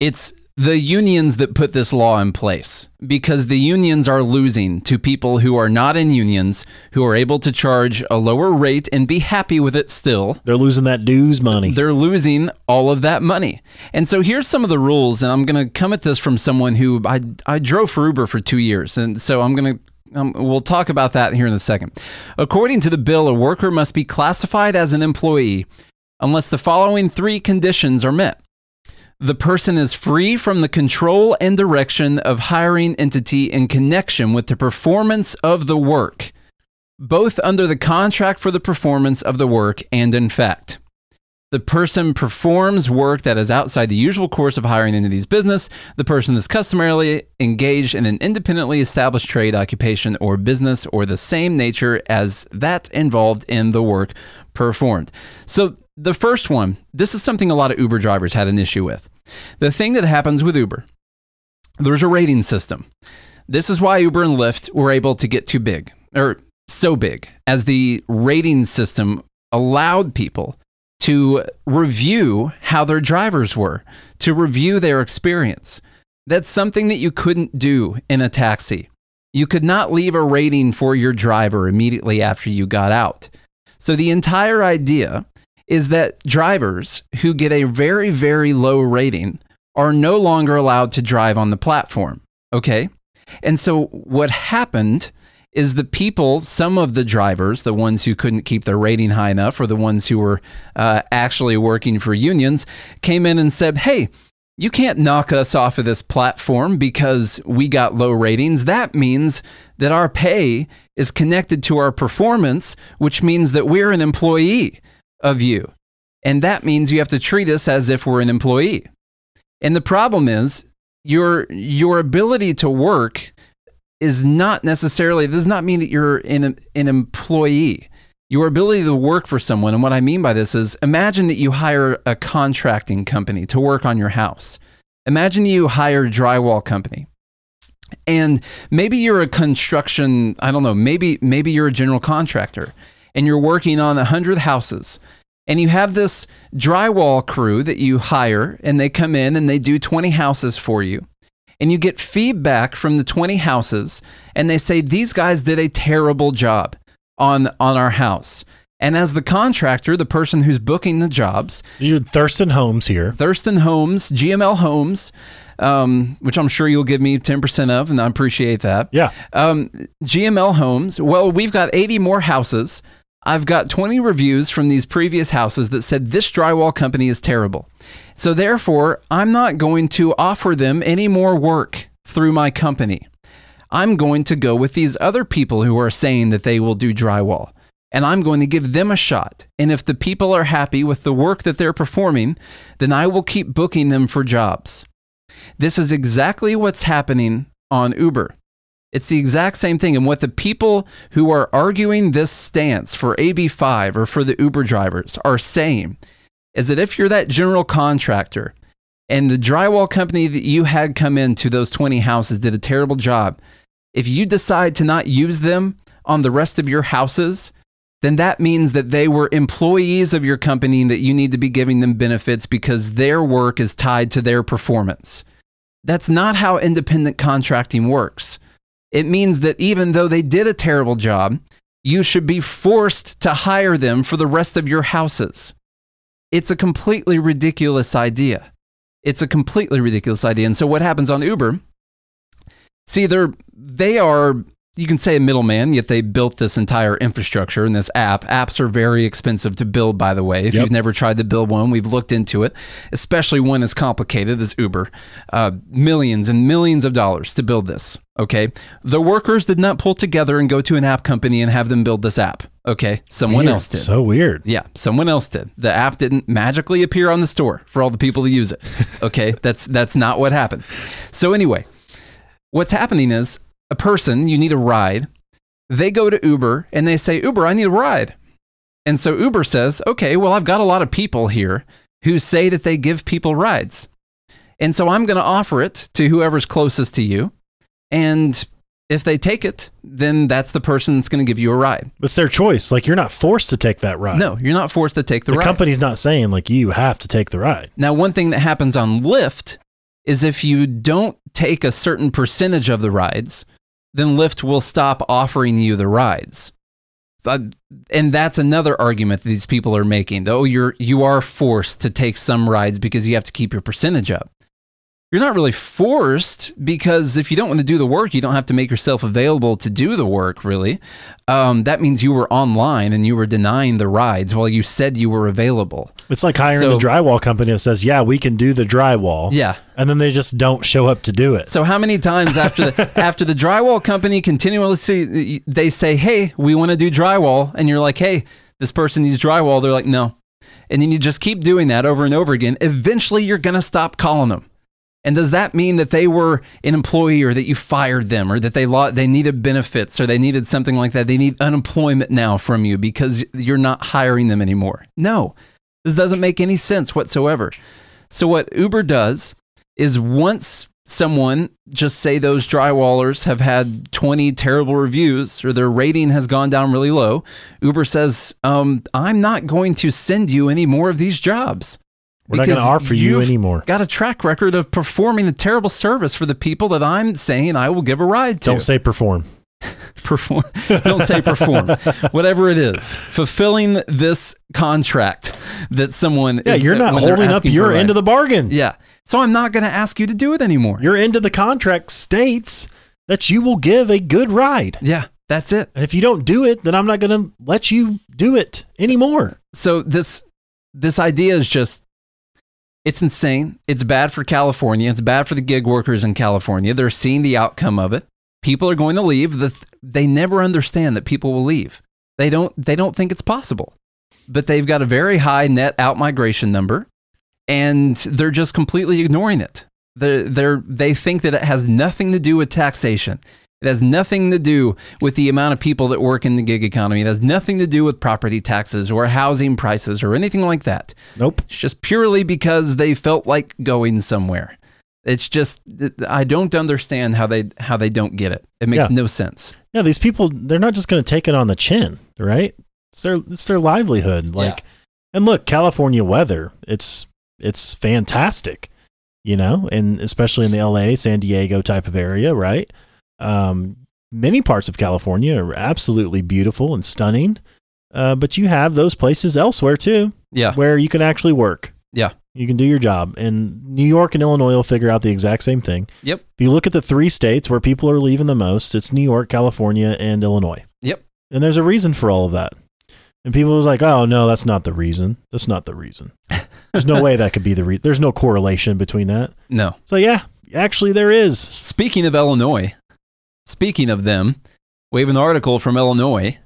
it's the unions that put this law in place because the unions are losing to people who are not in unions, who are able to charge a lower rate and be happy with it still. They're losing that dues money. They're losing all of that money. And so here's some of the rules, and I'm going to come at this from someone who I, I drove for Uber for two years. And so I'm going to, um, we'll talk about that here in a second. According to the bill, a worker must be classified as an employee unless the following three conditions are met. The person is free from the control and direction of hiring entity in connection with the performance of the work, both under the contract for the performance of the work and in fact. The person performs work that is outside the usual course of hiring into these business. The person is customarily engaged in an independently established trade, occupation, or business or the same nature as that involved in the work performed. So, the first one, this is something a lot of Uber drivers had an issue with. The thing that happens with Uber, there's a rating system. This is why Uber and Lyft were able to get too big, or so big, as the rating system allowed people to review how their drivers were, to review their experience. That's something that you couldn't do in a taxi. You could not leave a rating for your driver immediately after you got out. So the entire idea is that drivers who get a very, very low rating are no longer allowed to drive on the platform. Okay. And so what happened is the people, some of the drivers, the ones who couldn't keep their rating high enough, or the ones who were uh, actually working for unions, came in and said, Hey, you can't knock us off of this platform because we got low ratings. That means that our pay is connected to our performance, which means that we're an employee of you. And that means you have to treat us as if we're an employee. And the problem is your your ability to work is not necessarily does not mean that you're an, an employee. Your ability to work for someone, and what I mean by this is imagine that you hire a contracting company to work on your house. Imagine you hire a drywall company. And maybe you're a construction, I don't know, maybe maybe you're a general contractor and you're working on a hundred houses and you have this drywall crew that you hire and they come in and they do 20 houses for you and you get feedback from the 20 houses and they say these guys did a terrible job on on our house and as the contractor the person who's booking the jobs You're Thurston Homes here. thurston homes gml homes um, which i'm sure you'll give me 10% of and i appreciate that Yeah. um, GML Homes. Well, we've got 80 more houses. I've got 20 reviews from these previous houses that said this drywall company is terrible. So, therefore, I'm not going to offer them any more work through my company. I'm going to go with these other people who are saying that they will do drywall. And I'm going to give them a shot. And if the people are happy with the work that they're performing, then I will keep booking them for jobs. This is exactly what's happening on Uber. It's the exact same thing. And what the people who are arguing this stance for AB5 or for the Uber drivers are saying is that if you're that general contractor and the drywall company that you had come into those 20 houses did a terrible job, if you decide to not use them on the rest of your houses, then that means that they were employees of your company and that you need to be giving them benefits because their work is tied to their performance. That's not how independent contracting works. It means that even though they did a terrible job, you should be forced to hire them for the rest of your houses. It's a completely ridiculous idea. It's a completely ridiculous idea. And so what happens on Uber? See, they're they are you can say a middleman, yet they built this entire infrastructure and this app. Apps are very expensive to build, by the way. If Yep. you've never tried to build one, we've looked into it, especially one as complicated as Uber. Uh, millions and millions of dollars to build this. Okay. The workers did not pull together and go to an app company and have them build this app. Okay. Someone Weird. else did. So weird. Yeah, someone else did. The app didn't magically appear on the store for all the people to use it. Okay, that's that's not what happened. So anyway, what's happening is a person you need a ride. They go to Uber and they say, "Uber, I need a ride." And so Uber says, "Okay, well, I've got a lot of people here who say that they give people rides. And so I'm going to offer it to whoever's closest to you. And if they take it, then that's the person that's going to give you a ride. It's their choice. Like you're not forced to take that ride. No, you're not forced to take the, the ride. The company's not saying like you have to take the ride. Now, one thing that happens on Lyft is if you don't take a certain percentage of the rides, then Lyft will stop offering you the rides. And that's another argument that these people are making. Though you're you are forced to take some rides because you have to keep your percentage up. You're not really forced because if you don't want to do the work, you don't have to make yourself available to do the work, really. Um, that means you were online and you were denying the rides while you said you were available. It's like hiring So- the drywall company that says, "Yeah, we can do the drywall." Yeah. and then they just don't show up to do it. So how many times after the, after the drywall company continually see they say, "Hey, we want to do drywall," and you're like, "Hey, this person needs drywall," they're like, "No," and then you just keep doing that over and over again. Eventually, you're gonna stop calling them. And does that mean that they were an employee, or that you fired them, or that they lo- they needed benefits, or they needed something like that? They need unemployment now from you because you're not hiring them anymore. No, this doesn't make any sense whatsoever. So what Uber does is once someone just say those drywallers have had 20 terrible reviews or their rating has gone down really low uber says um, i'm not going to send you any more of these jobs We're not going to offer you anymore. got a track record of performing a terrible service for the people that i'm saying i will give a ride to Don't say perform. perform don't say perform whatever it is fulfilling this contract that someone Yeah, is you're uh, not when holding up your end of the bargain. yeah so i'm not going to ask you to do it anymore Your end of the contract states that you will give a good ride. yeah that's it And if you don't do it, then I'm not going to let you do it anymore. so this this idea is just it's insane. It's bad for california. It's bad for the gig workers in california. They're seeing the outcome of it. People are going to leave. They never understand that people will leave. They don't they don't think it's possible. But they've got a very high net out migration number and they're just completely ignoring it. They're, they're, they think that it has nothing to do with taxation it has nothing to do with the amount of people that work in the gig economy. It has nothing to do with property taxes or housing prices or anything like that. Nope. It's just purely because they felt like going somewhere. It's just I don't understand how they how they don't get it. It makes Yeah. no sense. Yeah, these people they're not just going to take it on the chin, right? It's their it's their livelihood. Like, and look, California weather, it's it's fantastic, you know, and especially in the L.A., San Diego type of area, right? Um, many parts of California are absolutely beautiful and stunning, uh, but you have those places elsewhere too Yeah. where you can actually work. Yeah. You can do your job. And New York and Illinois will figure out the exact same thing. Yep. If you look at the three states where people are leaving the most, it's New York, California, and Illinois. Yep. And there's a reason for all of that. And people was like, oh, no, that's not the reason. That's not the reason. There's no way that could be the reason. There's no correlation between that. No. So, yeah, actually, there is. Speaking of Illinois, speaking of them, we have an article from Illinois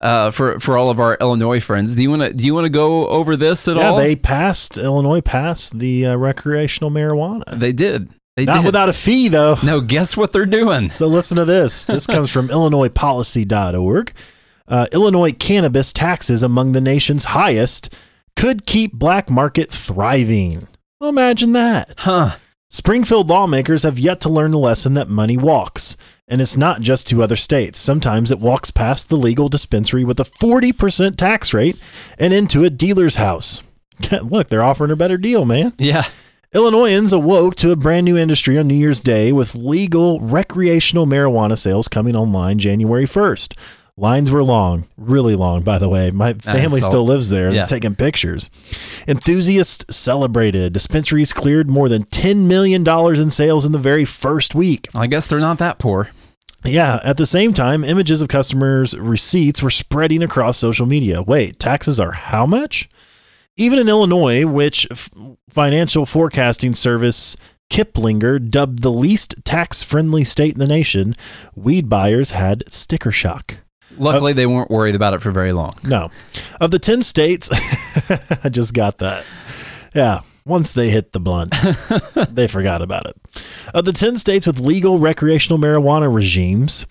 uh, for for all of our Illinois friends. Do you want to do you want to go over this at yeah, all? Yeah, they passed, Illinois passed the uh, recreational marijuana. they did. They Not did. without a fee, though. no, guess what they're doing? So listen to this. This comes from IllinoisPolicy.org. Uh, Illinois cannabis taxes among the nation's highest could keep black market thriving. Well, imagine that. Huh. Springfield lawmakers have yet to learn the lesson that money walks. And it's not just to other states. Sometimes it walks past the legal dispensary with a 40% tax rate and into a dealer's house. Look, they're offering a better deal, man. Yeah. Illinoisans awoke to a brand new industry on New Year's Day with legal recreational marijuana sales coming online January 1st. Lines were long, really long, by the way. My family still lives there, yeah. taking pictures. Enthusiasts celebrated. Dispensaries cleared more than $10 million in sales in the very first week. I guess they're not that poor. Yeah, at the same time, images of customers' receipts were spreading across social media. Wait, taxes are how much? Even in Illinois, which f- financial forecasting service Kiplinger dubbed the least tax friendly state in the nation, weed buyers had sticker shock. Luckily, they weren't worried about it for very long. No. Of the 10 states, I just got that. Yeah. Once they hit the blunt, they forgot about it. Of the 10 states with legal recreational marijuana regimes,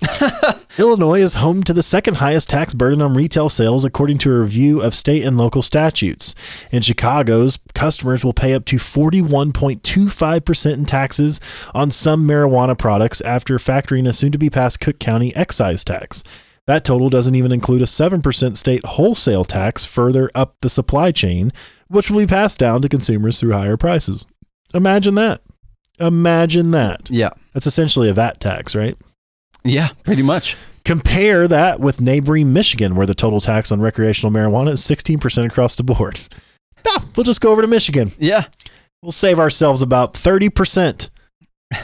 Illinois is home to the second highest tax burden on retail sales, according to a review of state and local statutes. In Chicago's, customers will pay up to 41.25% in taxes on some marijuana products after factoring a soon to be passed Cook County excise tax. That total doesn't even include a 7% state wholesale tax further up the supply chain, which will be passed down to consumers through higher prices. Imagine that. Imagine that. Yeah. That's essentially a VAT tax, right? Yeah, pretty much. Compare that with neighboring Michigan, where the total tax on recreational marijuana is 16% across the board. Ah, we'll just go over to Michigan. Yeah. We'll save ourselves about 30%.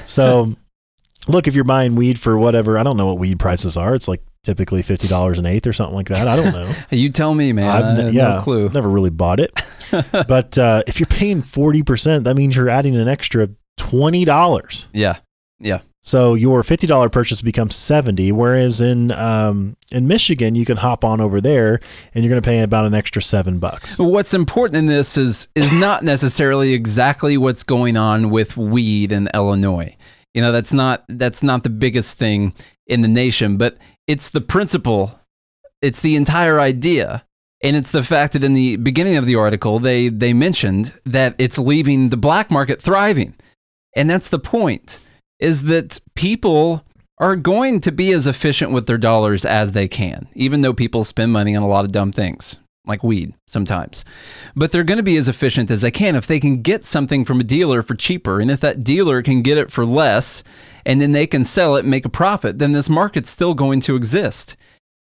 So, look, if you're buying weed for whatever, I don't know what weed prices are. It's like typically $50 an eighth or something like that. I don't know. You tell me, man. I've ne- yeah, no clue. never really bought it. but uh, if you're paying 40%, that means you're adding an extra $20. Yeah. Yeah. So your $50 purchase becomes 70, whereas in um, in Michigan you can hop on over there and you're going to pay about an extra 7 bucks. What's important in this is is not necessarily exactly what's going on with weed in Illinois. You know, that's not that's not the biggest thing in the nation, but it's the principle. It's the entire idea. And it's the fact that in the beginning of the article they they mentioned that it's leaving the black market thriving. And that's the point is that people are going to be as efficient with their dollars as they can, even though people spend money on a lot of dumb things like weed sometimes. But they're going to be as efficient as they can if they can get something from a dealer for cheaper. And if that dealer can get it for less and then they can sell it and make a profit, then this market's still going to exist.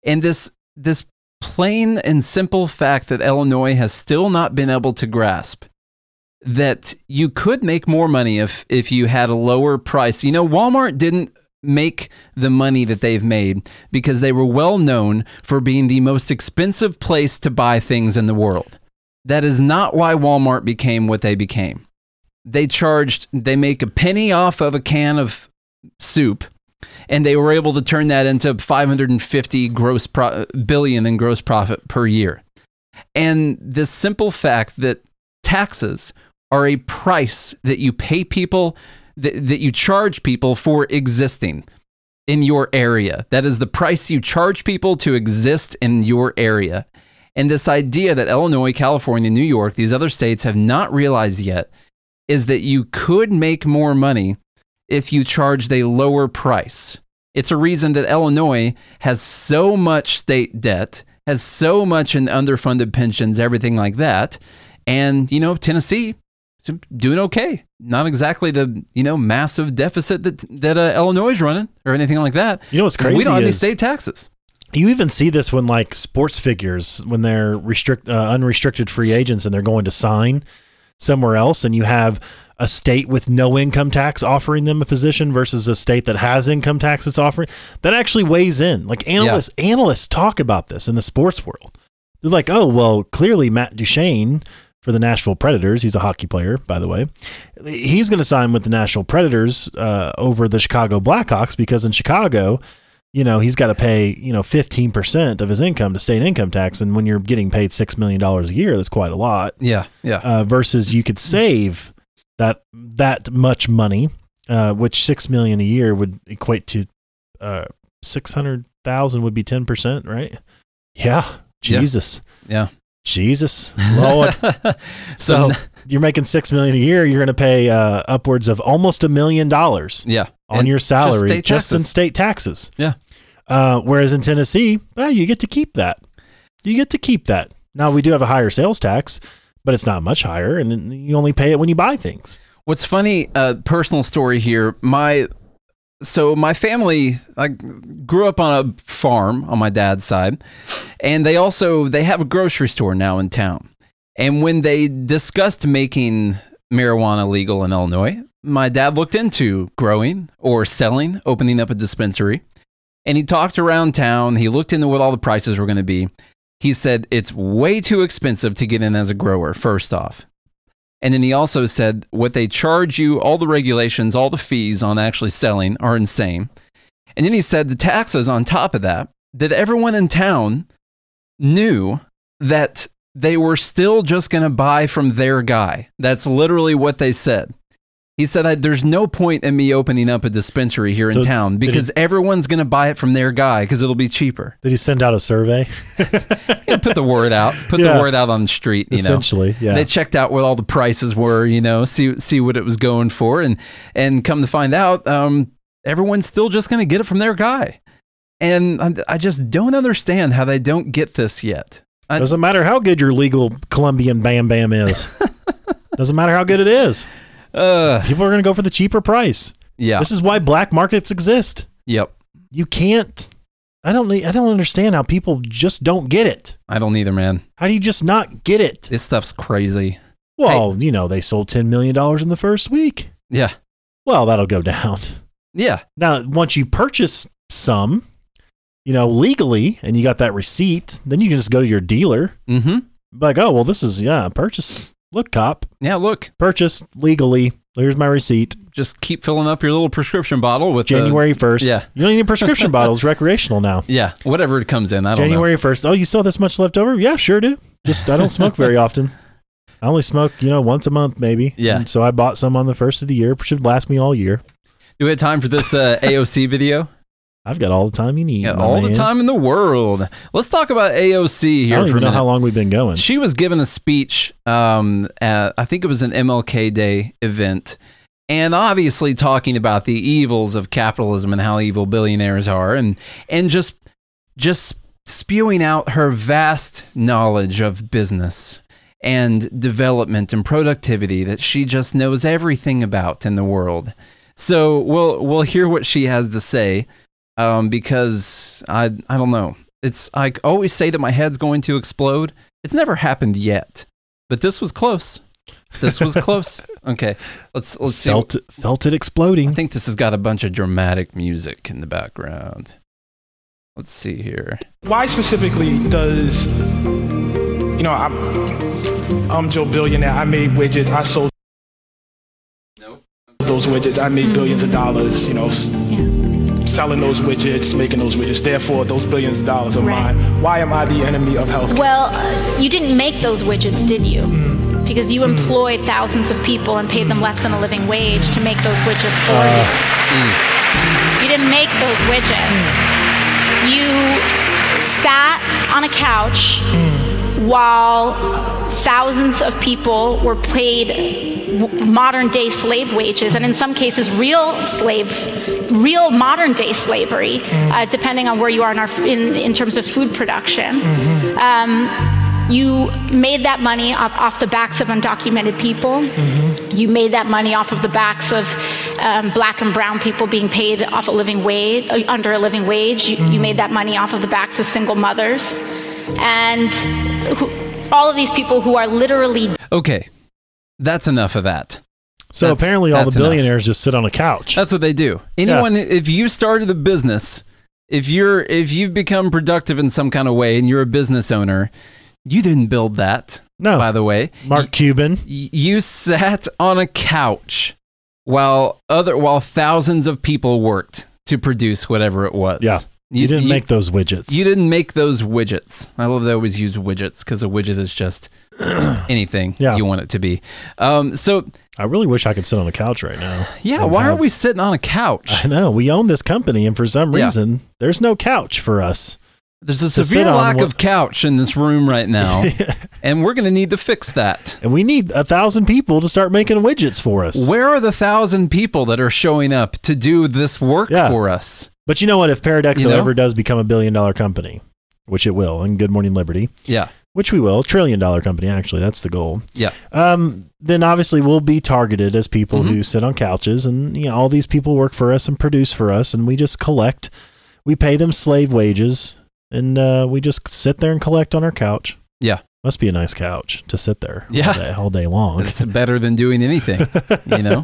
And this this plain and simple fact that Illinois has still not been able to grasp that you could make more money if if you had a lower price. You know, Walmart didn't make the money that they've made because they were well known for being the most expensive place to buy things in the world. That is not why Walmart became what they became. They charged they make a penny off of a can of soup and they were able to turn that into 550 gross pro- billion in gross profit per year. And the simple fact that taxes are a price that you pay people that, that you charge people for existing in your area. That is the price you charge people to exist in your area. And this idea that Illinois, California, New York, these other states have not realized yet is that you could make more money if you charged a lower price. It's a reason that Illinois has so much state debt, has so much in underfunded pensions, everything like that. And, you know, Tennessee doing okay. Not exactly the, you know, massive deficit that that uh, Illinois is running or anything like that. You know what's crazy We don't have any state taxes. You even see this when like sports figures when they're restrict uh, unrestricted free agents and they're going to sign somewhere else and you have a state with no income tax offering them a position versus a state that has income tax that's offering that actually weighs in. Like analysts analysts talk about this in the sports world. They're like, "Oh, well, clearly Matt Duchene for the Nashville Predators, he's a hockey player, by the way. He's going to sign with the Nashville Predators uh, over the Chicago Blackhawks because in Chicago, you know, he's got to pay, you know, 15% of his income to state income tax. And when you're getting paid $6 million a year, that's quite a lot. Yeah, yeah. Uh, versus you could save that that much money, uh, which 6 million a year would equate to uh, 600,000 would be 10%, right? Yeah. Yeah. Jesus. Yeah. Jesus. Lord. so you're making 6 million a year, you're going to pay uh, upwards of almost a million dollars yeah. on And your just salary state just, in state taxes. Yeah. Uh, whereas in Tennessee, well, you get to keep that. You get to keep that. Now we do have a higher sales tax, but it's not much higher, and you only pay it when you buy things. What's funny, uh, personal story here. My so my family I grew up on a farm on my dad's side, and they also they have a grocery store now in town. And when they discussed making marijuana legal in Illinois, my dad looked into growing or selling, opening up a dispensary. And he talked around town. He looked into what all the prices were going to be. He said it's way too expensive to get in as a grower, first off. And then he also said what they charge you, all the regulations, all the fees on actually selling are insane. And then he said the taxes on top of that, that everyone in town knew that they were still just going to buy from their guy. That's literally what they said. He said, I, There's no point in me opening up a dispensary here So in town did he- because everyone's going to buy it from their guy because it'll be cheaper. Did he send out a survey? Yeah, put the word out, put Yeah. the word out on the street, you know. Essentially, yeah. They checked out what all the prices were, you know, see see what it was going for, and and come to find out, um, everyone's still just going to get it from their guy, and I, I just don't understand how they don't get this yet. I, Doesn't matter how good your legal Colombian Bam Bam is. Doesn't matter how good it is. Uh, People are going to go for the cheaper price. yeah, This is why black markets exist. yep. You can't. I don't. I don't understand how people just don't get it. I don't either, man. How do you just not get it? This stuff's crazy. Well, you know, they sold ten million dollars in the first week. Yeah, Well, that'll go down. yeah, Now, once you purchase some, you know, legally, and you got that receipt, then you can just go to your dealer, mm-hmm. like, oh, well, this is yeah, purchase. Look, cop, Yeah, look, purchased legally. Here's my receipt. just keep filling up your little prescription bottle with the- January first. yeah. you don't need prescription bottles. Recreational now. yeah, whatever it comes in. I don't know. January first. Oh, you still have this much left over? Yeah, sure do. Just I don't smoke very often. I only smoke, you know, once a month maybe. Yeah. And so I bought some on the first of the year. which Should last me all year. Do we have time for this uh, AOC video? I've got all the time you need. Yeah, all the time in the world. Let's talk about AOC here. I don't even know how long we've been going. She was given a speech um, at, I think it was an MLK Day event, and obviously talking about the evils of capitalism and how evil billionaires are, and and just just spewing out her vast knowledge of business and development and productivity that she just knows everything about in the world. So we'll we'll hear what she has to say, um, because I I don't know. It's I always say that my head's going to explode. It's never happened yet, but this was close. This was close. Okay, let's let's see. felt it, felt it exploding. I think this has got a bunch of dramatic music in the background. Let's see here. Why specifically does, you know, I'm, I'm Joe Billionaire. I made widgets. I sold Nope. those widgets. I made billions of dollars, you know, s- selling those widgets, making those widgets. Therefore, those billions of dollars are Right. mine. Why am I the enemy of healthcare? Well, uh, you didn't make those widgets, did you? Mm. Because you mm. employed thousands of people and paid them less than a living wage to make those widgets for you. Uh, mm. You didn't make those widgets. You sat on a couch while thousands of people were paid modern day slave wages and in some cases real slave real modern day slavery uh, depending on where you are in, our, in, in terms of food production. Um, you made that money off, off the backs of undocumented people. You made that money off of the backs of um, black and brown people being paid off a living wage uh, under a living wage. You, you made that money off of the backs of single mothers and who, all of these people who are literally Okay, that's enough of that. So That's- apparently, all the that's enough. billionaires just sit on a couch. That's what they do. Anyone, if you started a business, if you're if you've become productive in some kind of way and you're a business owner, you didn't build that. no, By the way, Mark Cuban. Y- you sat on a couch while other while thousands of people worked to produce whatever it was. Yeah. You, didn't make those widgets. You didn't make those widgets. I love they always use widgets because a widget is just anything Yeah. you want it to be. Um, so I really wish I could sit on a couch right now. yeah, why are have- we sitting on a couch? I know we own this company, and for some Yeah. reason, there's no couch for us. There's a severe lack of couch in this room right now, and we're going to need to fix that. And we need a thousand people to start making widgets for us. Where are the thousand people that are showing up to do this work Yeah. for us? But you know what? If Paradexo You know? ever does become a billion dollar company, which it will, and Good Morning Liberty, Yeah. which we will, trillion dollar company, actually, that's the goal. Yeah. Um, then obviously we'll be targeted as people Mm-hmm. who sit on couches and, you know, all these people work for us and produce for us and we just collect, we pay them slave wages and, uh, we just sit there and collect on our couch. Yeah. Must be a nice couch to sit there Yeah. all, day, all day long. It's better than doing anything. you know?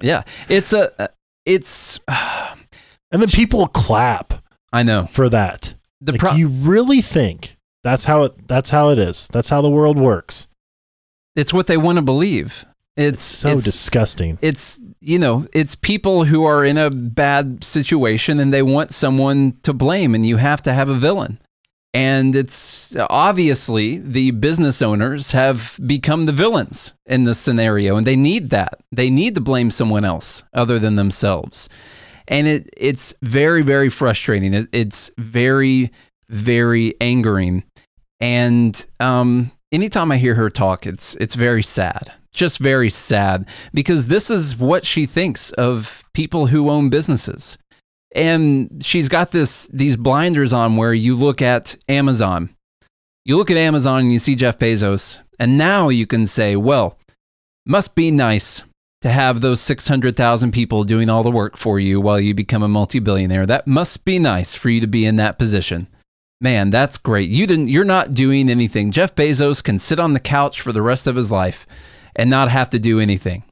Yeah. It's a, it's, and then people clap I know. for that. The like, pro- you really think that's how it that's how it is. That's how the world works. it's what they want to believe. It's So it's, disgusting. it's you know it's people who are in a bad situation and they want someone to blame and you have to have a villain and it's obviously the business owners have become the villains in this scenario and they need that they need to blame someone else other than themselves and it it's very very frustrating. It, it's very very angering. And um, anytime I hear her talk, it's it's very sad, just very sad, because this is what she thinks of people who own businesses, and she's got this these blinders on where you look at Amazon, you look at Amazon and you see Jeff Bezos, and now you can say, well, must be nice to have those 600,000 people doing all the work for you while you become a multi-billionaire. That must be nice for you to be in that position. Man, that's great. You didn't you're not doing anything. Jeff Bezos can sit on the couch for the rest of his life and not have to do anything.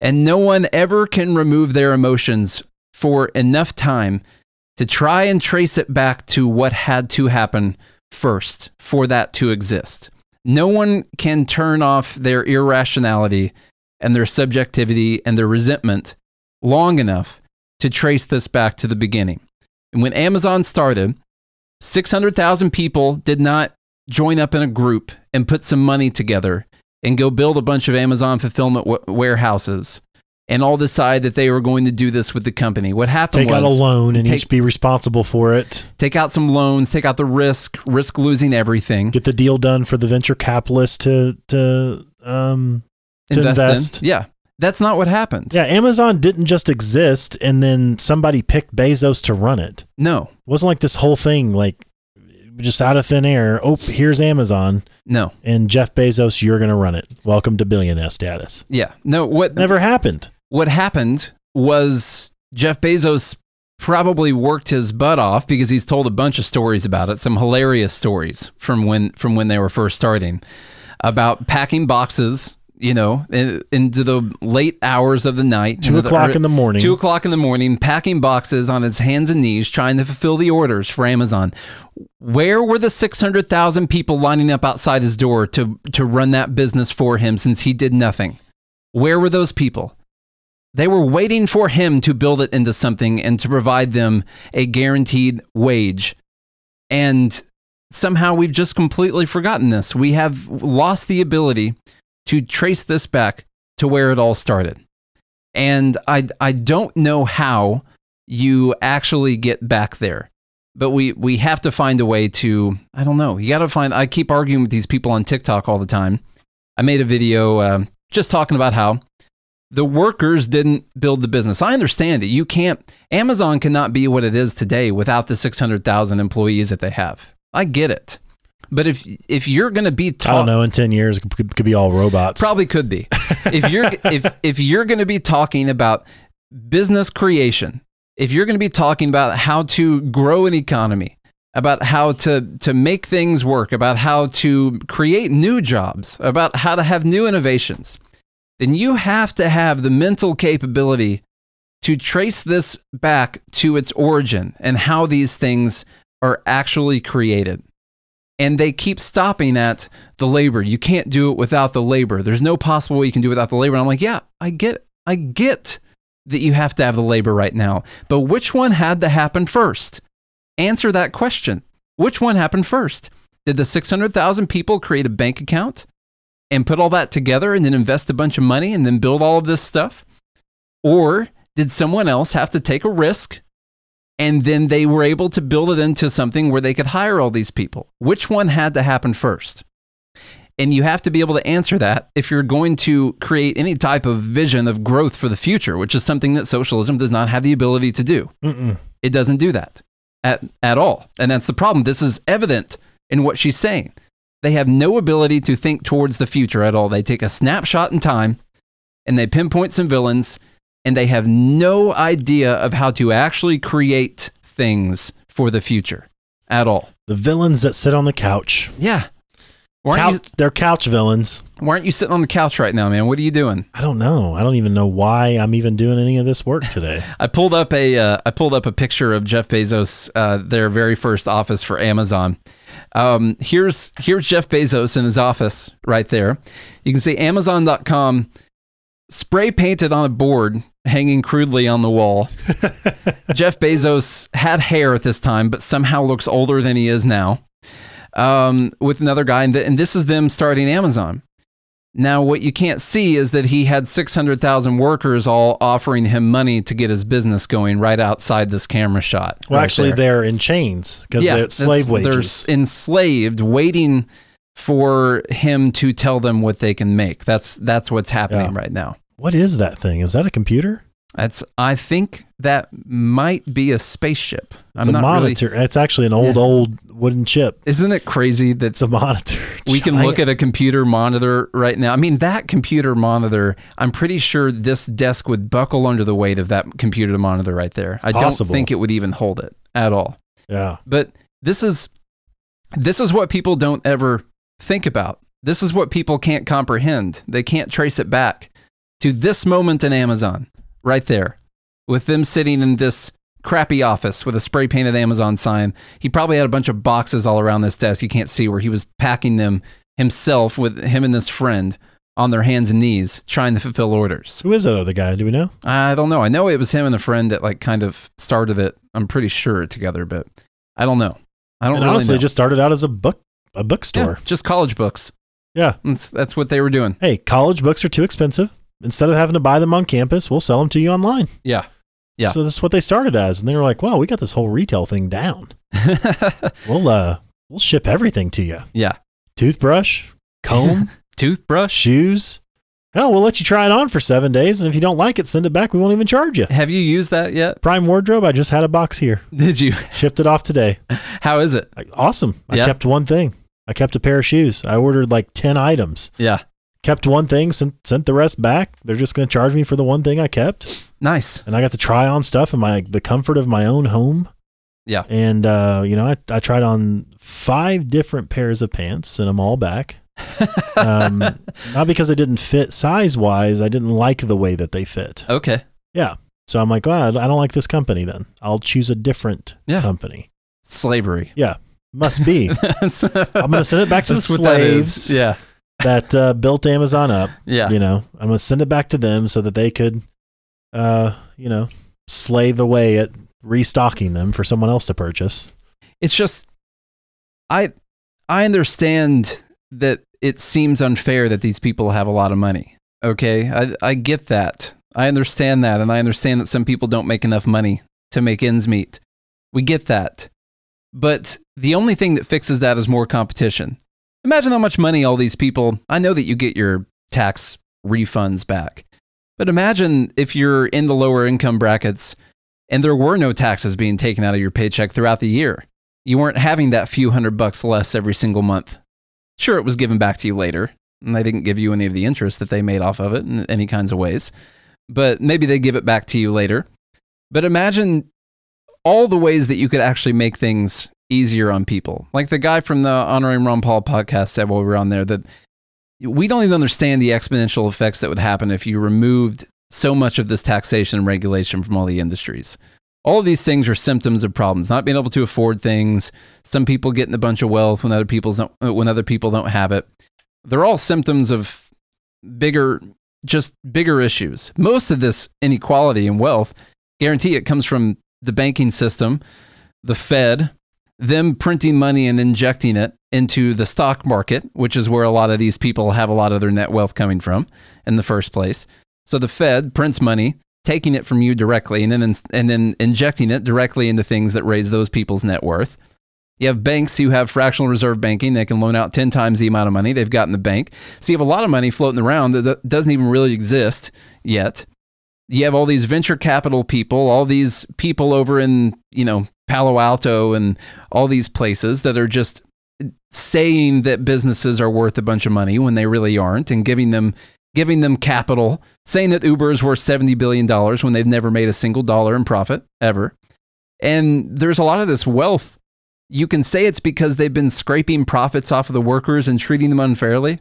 And no one ever can remove their emotions for enough time to try and trace it back to what had to happen first for that to exist. No one can turn off their irrationality and their subjectivity and their resentment long enough to trace this back to the beginning. And when Amazon started, 600,000 people did not join up in a group and put some money together and go build a bunch of Amazon fulfillment w- warehouses and all decide that they were going to do this with the company. What happened Take was out a loan and take- each be responsible for it. take out some loans, take out the risk, risk losing everything, Get the deal done for the venture capitalist to to um to invest. in. Yeah. That's not what happened. yeah. Amazon didn't just exist and then somebody picked Bezos to run it. No. It wasn't like this whole thing like just out of thin air. Oh, here's Amazon No. and Jeff Bezos, you're gonna run it. Welcome to billionaire status. Yeah. No, what Never happened. what happened was Jeff Bezos probably worked his butt off because he's told a bunch of stories about it, some hilarious stories from when from when they were first starting about packing boxes, you know, in, into the late hours of the night, Two into the o'clock in the morning. two o'clock in the morning, packing boxes on his hands and knees, trying to fulfill the orders for Amazon. Where were the six hundred thousand people lining up outside his door to to run that business for him since he did nothing? Where were those people? They were waiting for him to build it into something and to provide them a guaranteed wage. And somehow we've just completely forgotten this. We have lost the ability to trace this back to where it all started. And I, I don't know how you actually get back there. But we, we have to find a way to, I don't know. You got to find, I keep arguing with these people on TikTok all the time. I made a video uh, just talking about how the workers didn't build the business. I understand it. You can't, Amazon cannot be what it is today without the 600,000 employees that they have. I get it. But if if you're going to be I don't know. In ten years, could, could be all robots. probably could be. if you're if if you're going to be talking about business creation, if you're going to be talking about how to grow an economy, about how to to make things work, about how to create new jobs, about how to have new innovations, then you have to have the mental capability to trace this back to its origin and how these things are actually created. And they keep stopping at the labor. You can't do it without the labor. There's no possible way you can do it without the labor. And I'm like, yeah, I get I get that you have to have the labor right now. But which one had to happen first? Answer that question. Which one happened first? Did the 600,000 people create a bank account and put all that together and then invest a bunch of money and then build all of this stuff? Or did someone else have to take a risk and then they were able to build it into something where they could hire all these people? Which one had to happen first? And you have to be able to answer that if you're going to create any type of vision of growth for the future, which is something that socialism does not have the ability to do. Mm-mm. It doesn't do that at, at all. And that's the problem. This is evident in what she's saying. They have no ability to think towards the future at all. They take a snapshot in time and they pinpoint some villains and they have no idea of how to actually create things for the future at all. The villains that sit on the couch. Yeah. Why aren't, they're couch villains. why aren't you sitting on the couch right now, man? What are you doing? I don't know. I don't even know why I'm even doing any of this work today. I pulled up a uh, I pulled up a picture of Jeff Bezos, uh, their very first office for Amazon. Um, here's here's Jeff Bezos in his office right there. You can see Amazon.com spray painted on a board hanging crudely on the wall. Jeff Bezos had hair at this time, but somehow looks older than he is now. Um, with another guy, and, th- and this is them starting Amazon. Now, what you can't see is that he had 600,000 workers all offering him money to get his business going right outside this camera shot. Well, right actually, there. they're in chains because Yeah, it's slave wages. They're enslaved, waiting for him to tell them what they can make. That's that's what's happening Yeah. right now. What is that thing? Is that a computer? That's I think that might be a spaceship. It's I'm a not really- monitor. It's actually an old, Yeah. old wooden chip. isn't it crazy that It's a monitor. we can look at a computer monitor right now. I mean, that computer monitor, I'm pretty sure this desk would buckle under the weight of that computer monitor right there. I don't think it would even hold it at all. Yeah. But this is this is what people don't ever think about. This is what people can't comprehend. They can't trace it back to this moment in Amazon right there with them sitting in this crappy office with a spray painted Amazon sign. He probably had a bunch of boxes all around this desk you can't see where he was packing them himself with him and this friend on their hands and knees trying to fulfill orders. Who is that other guy? Do we know? I don't know. I know it was him and a friend that like kind of started it. I'm pretty sure together, but I don't know. I don't And really honestly, know. it just started out as a book, a Yeah, bookstore. just college books. Yeah. That's, that's what they were doing. Hey, college books are too expensive. Instead of having to buy them on campus, we'll sell them to you online. Yeah. Yeah. So this is what they started as, and they were like, "Wow, we got this whole retail thing down. We'll uh, we'll ship everything to you: yeah. toothbrush, comb, Toothbrush. shoes. Hell, we'll let you try it on for seven days, and if you don't like it, send it back. We won't even charge you." Have you used that yet? Prime Wardrobe. I just had a box here. Did you? Shipped it off today. How is it? Awesome. I Yeah. kept one thing. I kept a pair of shoes. I ordered like ten items. Yeah. Kept one thing, sent sent the rest back. They're just going to charge me for the one thing I kept. Nice. and I got to try on stuff in my the comfort of my own home. Yeah. And uh, you know, I, I tried on five different pairs of pants, sent them all back. Um, not because they didn't fit size wise, I didn't like the way that they fit. Okay. Yeah. So I'm like, well, I don't like this company. Then I'll choose a different Yeah. company. Slavery. Yeah. Must be. I'm gonna send it back to the what that slaves Yeah. that uh, built Amazon up. Yeah. You know, I'm gonna send it back to them so that they could, uh, you know, slave away at restocking them for someone else to purchase. it's just i i understand that it seems unfair that these people have a lot of money okay? I i get that. I understand that and i understand that some people don't make enough money to make ends meet. We get that. But the only thing that fixes that is more competition. Imagine how much money all these people i know that you get your tax refunds back but imagine if you're in the lower income brackets and there were no taxes being taken out of your paycheck throughout the year. You weren't having that few hundred bucks less every single month. Sure, it was given back to you later, and they didn't give you any of the interest that they made off of it in any kinds of ways, but maybe they give it back to you later. But imagine all the ways that you could actually make things easier on people. Like the guy from the Honoring Ron Paul podcast said while we were on there that we don't even understand the exponential effects that would happen if you removed so much of this taxation and regulation from all the industries all of these things are symptoms of problems. Not being able to afford things. Some people getting a bunch of wealth when other people don't uh, when other people don't have it. They're all symptoms of bigger just bigger issues. Most of this inequality and wealth guarantee it comes from the banking system the fed them printing money and injecting it into the stock market which is where a lot of these people have a lot of their net wealth coming from in the first place. So the fed prints money taking it from you directly and then and then injecting it directly into things that raise those people's net worth. You have banks who have fractional reserve banking. They can loan out 10 times the amount of money they've got in the bank. So you have a lot of money floating around that doesn't even really exist yet. You have all these venture capital people, all these people over in, you know, Palo Alto and all these places that are just saying that businesses are worth a bunch of money when they really aren't and giving them giving them capital, saying that Uber is worth 70 billion dollars when they've never made a single dollar in profit ever. And there's a lot of this wealth. You can say it's because they've been scraping profits off of the workers and treating them unfairly.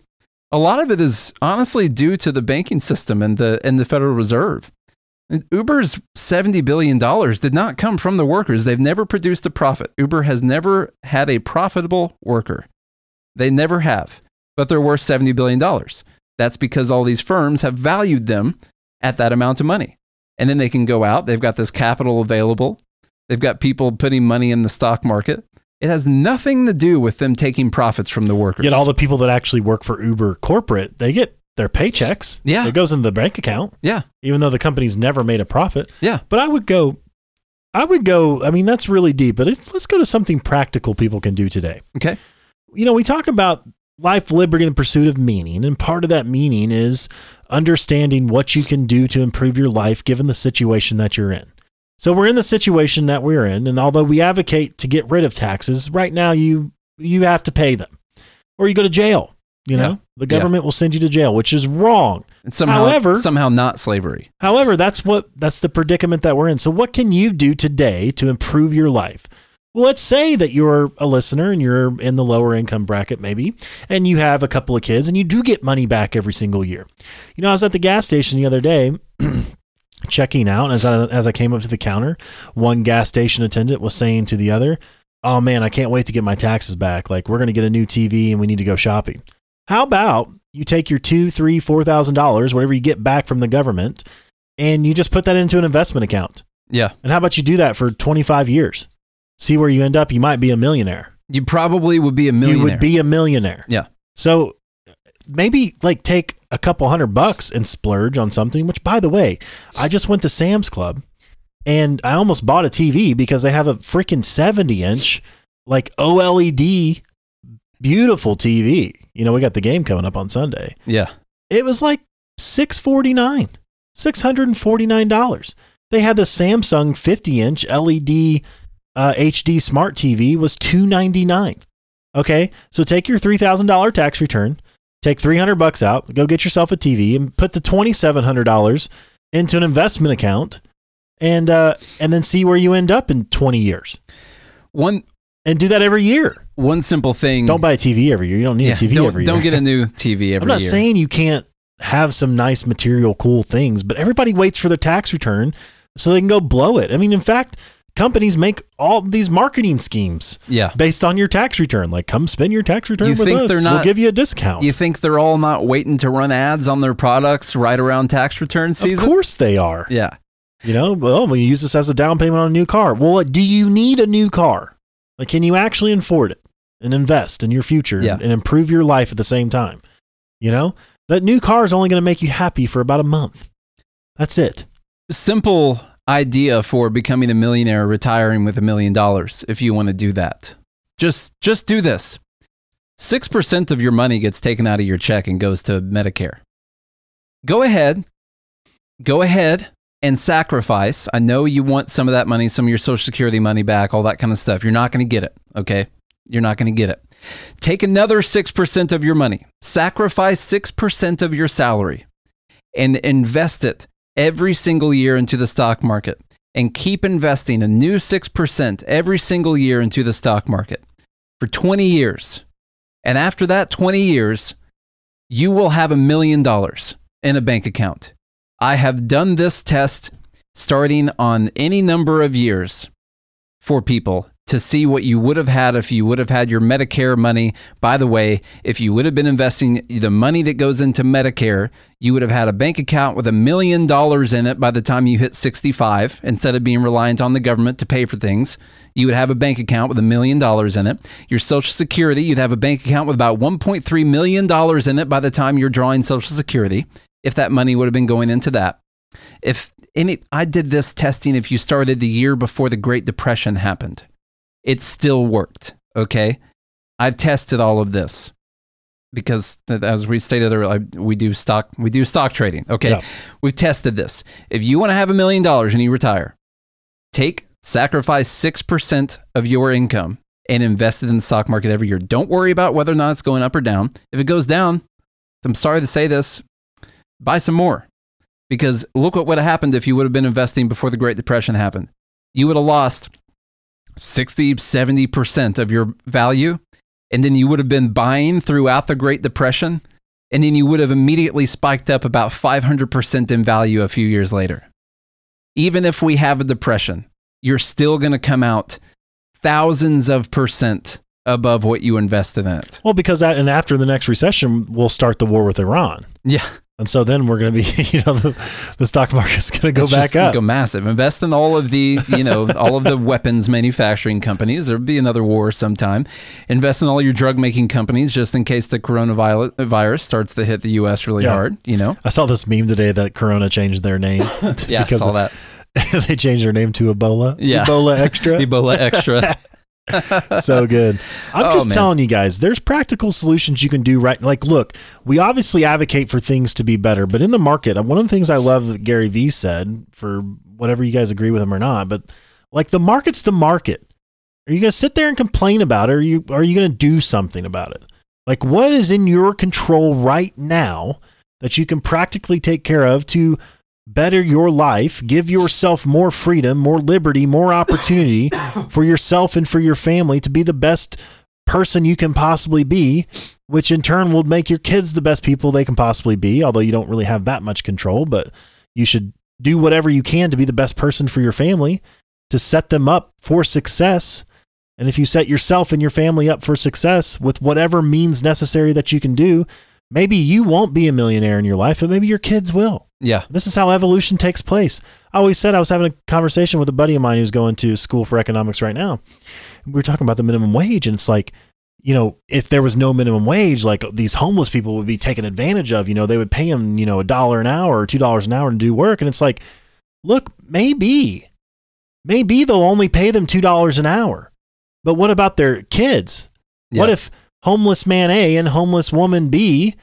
A lot of it is honestly due to the banking system and the and the Federal Reserve. Uber's $70 billion did not come from the workers. They've never produced a profit. Uber has never had a profitable worker. They never have, but they're worth $70 billion. That's because all these firms have valued them at that amount of money. And then they can go out, they've got this capital available, they've got people putting money in the stock market. It has nothing to do with them taking profits from the workers. Yet all the people that actually work for Uber corporate, they get their paychecks. Yeah. It goes into the bank account, yeah, even though the company's never made a profit. yeah. But I would go, I would go, I mean, that's really deep, but it's, let's go to something practical people can do today. Okay. You know, we talk about life, liberty, and the pursuit of meaning. And part of that meaning is understanding what you can do to improve your life given the situation that you're in. So we're in the situation that we're in, and although we advocate to get rid of taxes, right now you you have to pay them, or you go to jail. You know, Yeah. the government will send you to jail, which is wrong. And somehow, However- somehow not slavery. However, that's what that's the predicament that we're in. So what can you do today to improve your life? Well, let's say that you're a listener and you're in the lower income bracket maybe, and you have a couple of kids and you do get money back every single year. You know, I was at the gas station the other day checking out as I as I came up to the counter, one gas station attendant was saying to the other, "Oh man, I can't wait to get my taxes back. Like we're going to get a new TV and we need to go shopping." How about you take your two, three, four thousand dollars, whatever you get back from the government, and you just put that into an investment account. Yeah. And how about you do that for 25 years? See where you end up. You might be a millionaire. You probably would be a millionaire. You would be a millionaire. Yeah. So maybe like take a couple hundred bucks and splurge on something, which by the way, I just went to Sam's Club and I almost bought a TV because they have a freaking 70 inch like OLED beautiful TV. You know, we got the game coming up on Sunday. Yeah. It was like 649 $649. They had the Samsung 50 inch LED uh, HD smart TV was 299 Okay, so take your $3,000 tax return, take 300 bucks out, go get yourself a TV and put the $2,700 into an investment account and uh, and then see where you end up in 20 years. One And do that every year. one simple thing. Don't buy a TV every year. You don't need yeah, a TV don't, every year. Don't get a new TV every year. I'm not year. saying you can't have some nice material, cool things, but everybody waits for their tax return so they can go blow it. I mean, in fact, companies make all these marketing schemes yeah. based on your tax return. Like, come spend your tax return You with think us. they're not, we'll give you a discount. You think they're all not waiting to run ads on their products right around tax return season? of course they are. Yeah. You know, well, we use this as a down payment on a new car. Well, do you need a new car? Like, can you actually afford it and invest in your future Yeah. and improve your life at the same time? You know, that new car is only going to make you happy for about a month. That's it. Simple idea for becoming a millionaire, retiring with a million dollars if you want to do that. Just just do this. 6% of your money gets taken out of your check and goes to Medicare. Go ahead. Go ahead and sacrifice. I know you want some of that money, some of your social security money back, all that kind of stuff. You're not going to get it, okay? You're not going to get it. Take another 6% of your money. Sacrifice 6% of your salary and invest it every single year into the stock market and keep investing a new 6% every single year into the stock market for 20 years. And after that 20 years, you will have a million dollars in a bank account. I have done this test starting on any number of years for people to see what you would have had if you would have had your Medicare money. By the way, if you would have been investing the money that goes into Medicare, you would have had a bank account with a million dollars in it by the time you hit 65 instead of being reliant on the government to pay for things. You would have a bank account with a million dollars in it. Your Social Security, you'd have a bank account with about $1.3 million in it by the time you're drawing Social Security, if that money would have been going into that. If any, I did this testing if you started the year before the Great Depression happened it still worked. Okay. I've tested all of this because as we stated earlier, we do stock, we do stock trading. Okay. Yeah. We've tested this. If you want to have a million dollars and you retire, take, sacrifice 6% of your income and invest it in the stock market every year. Don't worry about whether or not it's going up or down. If it goes down, I'm sorry to say this, buy some more. Because look what would have happened if you would have been investing before the Great Depression happened. You would have lost 60, 70% of your value, and then you would have been buying throughout the Great Depression, and then you would have immediately spiked up about 500% in value a few years later. Even if we have a depression, you're still going to come out thousands of percent above what you invested in it. Well, because that, and after the next recession, we'll start the war with Iran. Yeah. And so then we're going to be, you know, the, the stock market's going to go It's back just up. Go massive. Invest in all of the, you know, all of the weapons manufacturing companies. There'll be another war sometime. Invest in all your drug making companies just in case the coronavirus virus starts to hit the U.S. really Yeah. hard. You know. I saw this meme today that Corona changed their name. Yeah, I because saw that. they changed their name to Ebola. Yeah. Ebola Extra. Ebola extra. so good. I'm Oh, just man. telling you guys, there's practical solutions you can do right. Like, look, we obviously advocate for things to be better, but in the market, uh, one of the things I love that Gary Vee said, for whatever you guys agree with him or not, but like the market's the market. Are you going to sit there and complain about it, or are you are you going to do something about it? Like, what is in your control right now that you can practically take care of to better your life, give yourself more freedom, more liberty, more opportunity for yourself and for your family to be the best person you can possibly be, which in turn will make your kids the best people they can possibly be, although you don't really have that much control, but you should do whatever you can to be the best person for your family to set them up for success. And if you set yourself and your family up for success with whatever means necessary that you can do, maybe you won't be a millionaire in your life, but maybe your kids will. Yeah. This is how evolution takes place. I always said I was having a conversation with a buddy of mine who's going to school for economics right now. We were talking about the minimum wage, and it's like, you know, if there was no minimum wage, like these homeless people would be taken advantage of. You know, they would pay them, you know, a dollar an hour or two dollars an hour to do work, and it's like, look, maybe, maybe they'll only pay them two dollars an hour, but what about their kids? What if homeless man A and homeless woman B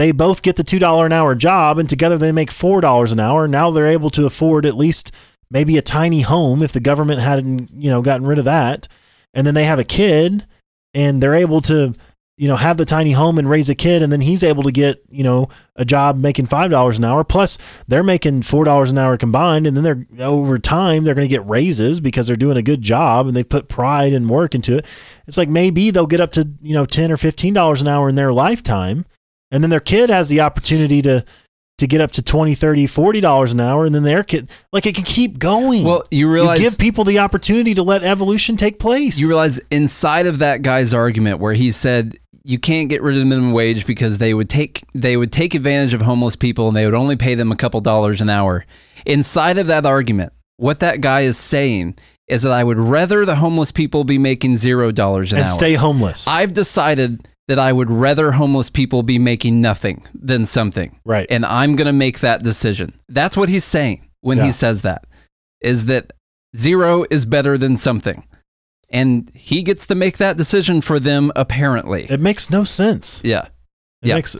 they both get the two dollar an hour job and together they make four dollars an hour. Now they're able to afford at least maybe a tiny home if the government hadn't you know gotten rid of that. And then they have a kid and they're able to you know have the tiny home and raise a kid and then he's able to get you know a job making five dollars an hour. Plus they're making four dollars an hour combined and then they're over time they're going to get raises because they're doing a good job and they put pride and work into it. It's like maybe they'll get up to you know 10 or 15 dollars an hour in their lifetime and then their kid has the opportunity to to get up to 20 30 40 dollars an hour and then their kid like it can keep going Well, you realize you give people the opportunity to let evolution take place You realize inside of that guy's argument where he said you can't get rid of the minimum wage because they would take they would take advantage of homeless people and they would only pay them a couple dollars an hour. Inside of that argument, what that guy is saying is that I would rather the homeless people be making zero dollars an and hour. stay homeless I've decided that I would rather homeless people be making nothing than something. Right. And I'm going to make that decision. That's what he's saying when Yeah. he says that is that zero is better than something. And he gets to make that decision for them apparently. it makes no sense yeah. it Yeah. makes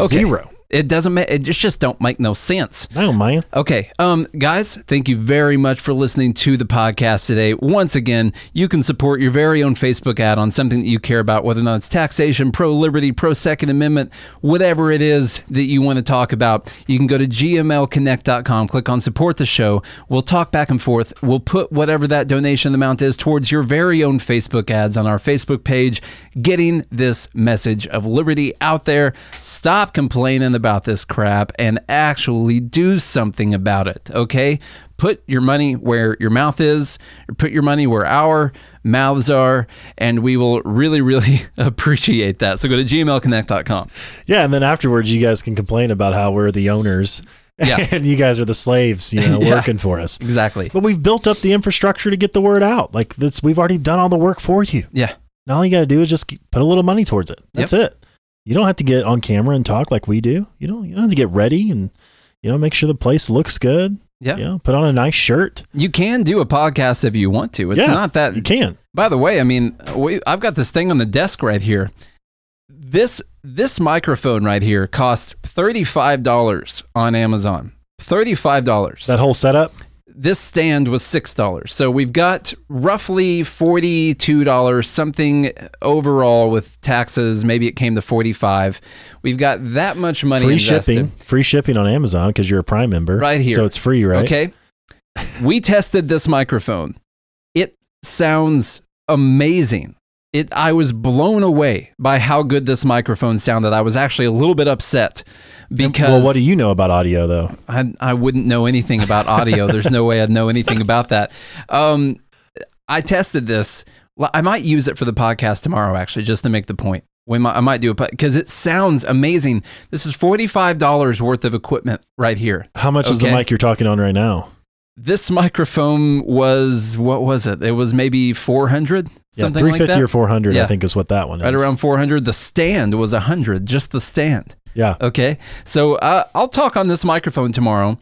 Okay. zero It doesn't make it just just don't make no sense. no man Okay, um, guys, thank you very much for listening to the podcast today. Once again, you can support your very own Facebook ad on something that you care about, whether or not it's taxation, pro liberty, pro Second Amendment, whatever it is that you want to talk about. You can go to gmlconnect.com, click on support the show. We'll talk back and forth. We'll put whatever that donation amount is towards your very own Facebook ads on our Facebook page, getting this message of liberty out there. Stop complaining about this crap and actually do something about it, okay? Put your money where your mouth is, put your money where our mouths are, and we will really, really appreciate that. So go to gmailconnect.com. yeah and then afterwards you guys can complain about how we're the owners Yeah. and you guys are the slaves you know Yeah. working for us Exactly. but we've built up the infrastructure to get the word out like that's we've already done all the work for you Yeah. Now all you got to do is just put a little money towards it. That's it. You don't have to get on camera and talk like we do. You know, you don't have to get ready and you know make sure the place looks good. Yeah. You know, put on a nice shirt. You can do a podcast if you want to. It's Yeah, not that You can. By the way, I mean, we, I've got this thing on the desk right here. This this microphone right here costs thirty five dollars on Amazon. Thirty five dollars. That whole setup. This stand was six dollars. So we've got roughly forty-two dollars something overall with taxes. Maybe it came to forty-five. We've got that much money Free invested. shipping, free shipping on Amazon because you're a Prime member, Right here. So it's free, right? Okay. we tested this microphone. It sounds amazing. It I was blown away by how good this microphone sounded. I was actually a little bit upset because Well, what do you know about audio though? I, I wouldn't know anything about audio. There's no way I'd know anything about that. Um, I tested this. Well, I might use it for the podcast tomorrow, actually, just to make the point. We might, I might do it because it sounds amazing. This is forty-five dollars worth of equipment right here. How much is the mic you're talking on right now? This microphone was what was it? It was maybe four hundred, Yeah, something three like fifty that. or four hundred, I think is what that one is. right around four hundred. The stand was hundred, just the stand. Yeah. Okay. So uh, I'll talk on this microphone tomorrow.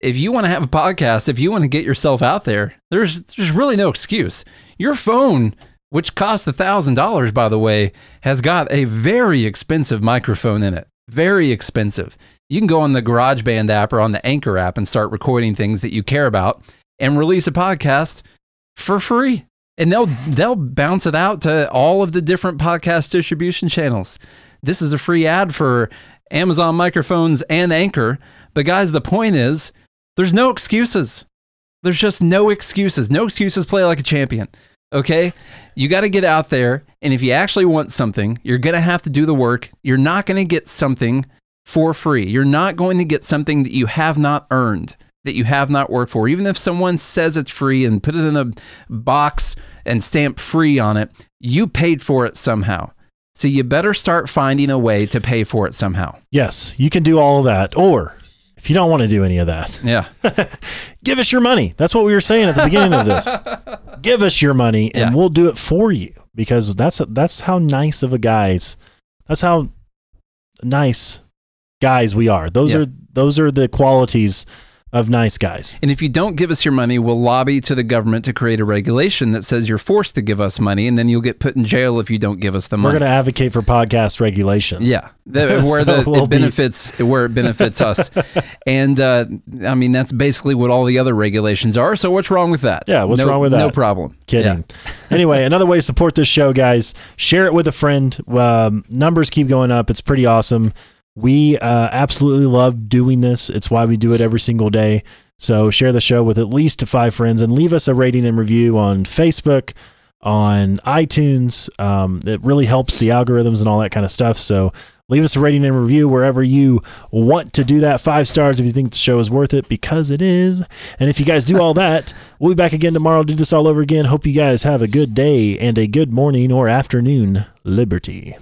If you want to have a podcast, if you want to get yourself out there, there's there's really no excuse. Your phone, which costs a thousand dollars, by the way, has got a very expensive microphone in it. Very expensive. You can go on the GarageBand app or on the Anchor app and start recording things that you care about and release a podcast for free. And they'll they'll bounce it out to all of the different podcast distribution channels. This is a free ad for Amazon microphones and Anchor. But guys, the point is there's no excuses. There's just no excuses. No excuses play like a champion. Okay? You got to get out there and if you actually want something, you're going to have to do the work. You're not going to get something for free. You're not going to get something that you have not earned, that you have not worked for. Even if someone says it's free and put it in a box and stamp free on it, you paid for it somehow. So you better start finding a way to pay for it somehow. Yes, you can do all of that. Or if you don't want to do any of that, Yeah. give us your money. That's what we were saying at the beginning of this. Give us your money and Yeah. we'll do it for you because that's that's how nice of a guys. That's how nice guys we are. Those Yeah. are those are the qualities of nice guys. And if you don't give us your money, we'll lobby to the government to create a regulation that says you're forced to give us money, and then you'll get put in jail if you don't give us the money. We're going to advocate for podcast regulation. Yeah, where So the we'll it be- benefits where it benefits us, and uh, I mean that's basically what all the other regulations are. So what's wrong with that? Yeah, what's No- wrong with that? No problem. Kidding. anyway, another way to support this show, guys, share it with a friend. Um, numbers keep going up. It's pretty awesome. We uh, absolutely love doing this. It's why we do it every single day. So share the show with at least five friends and leave us a rating and review on Facebook, on iTunes. Um, it really helps the algorithms and all that kind of stuff. So leave us a rating and review wherever you want to do that. Five stars if you think the show is worth it, because it is. And if you guys do all that, we'll be back again tomorrow. Do this all over again. Hope you guys have a good day and a good morning or afternoon. Liberty.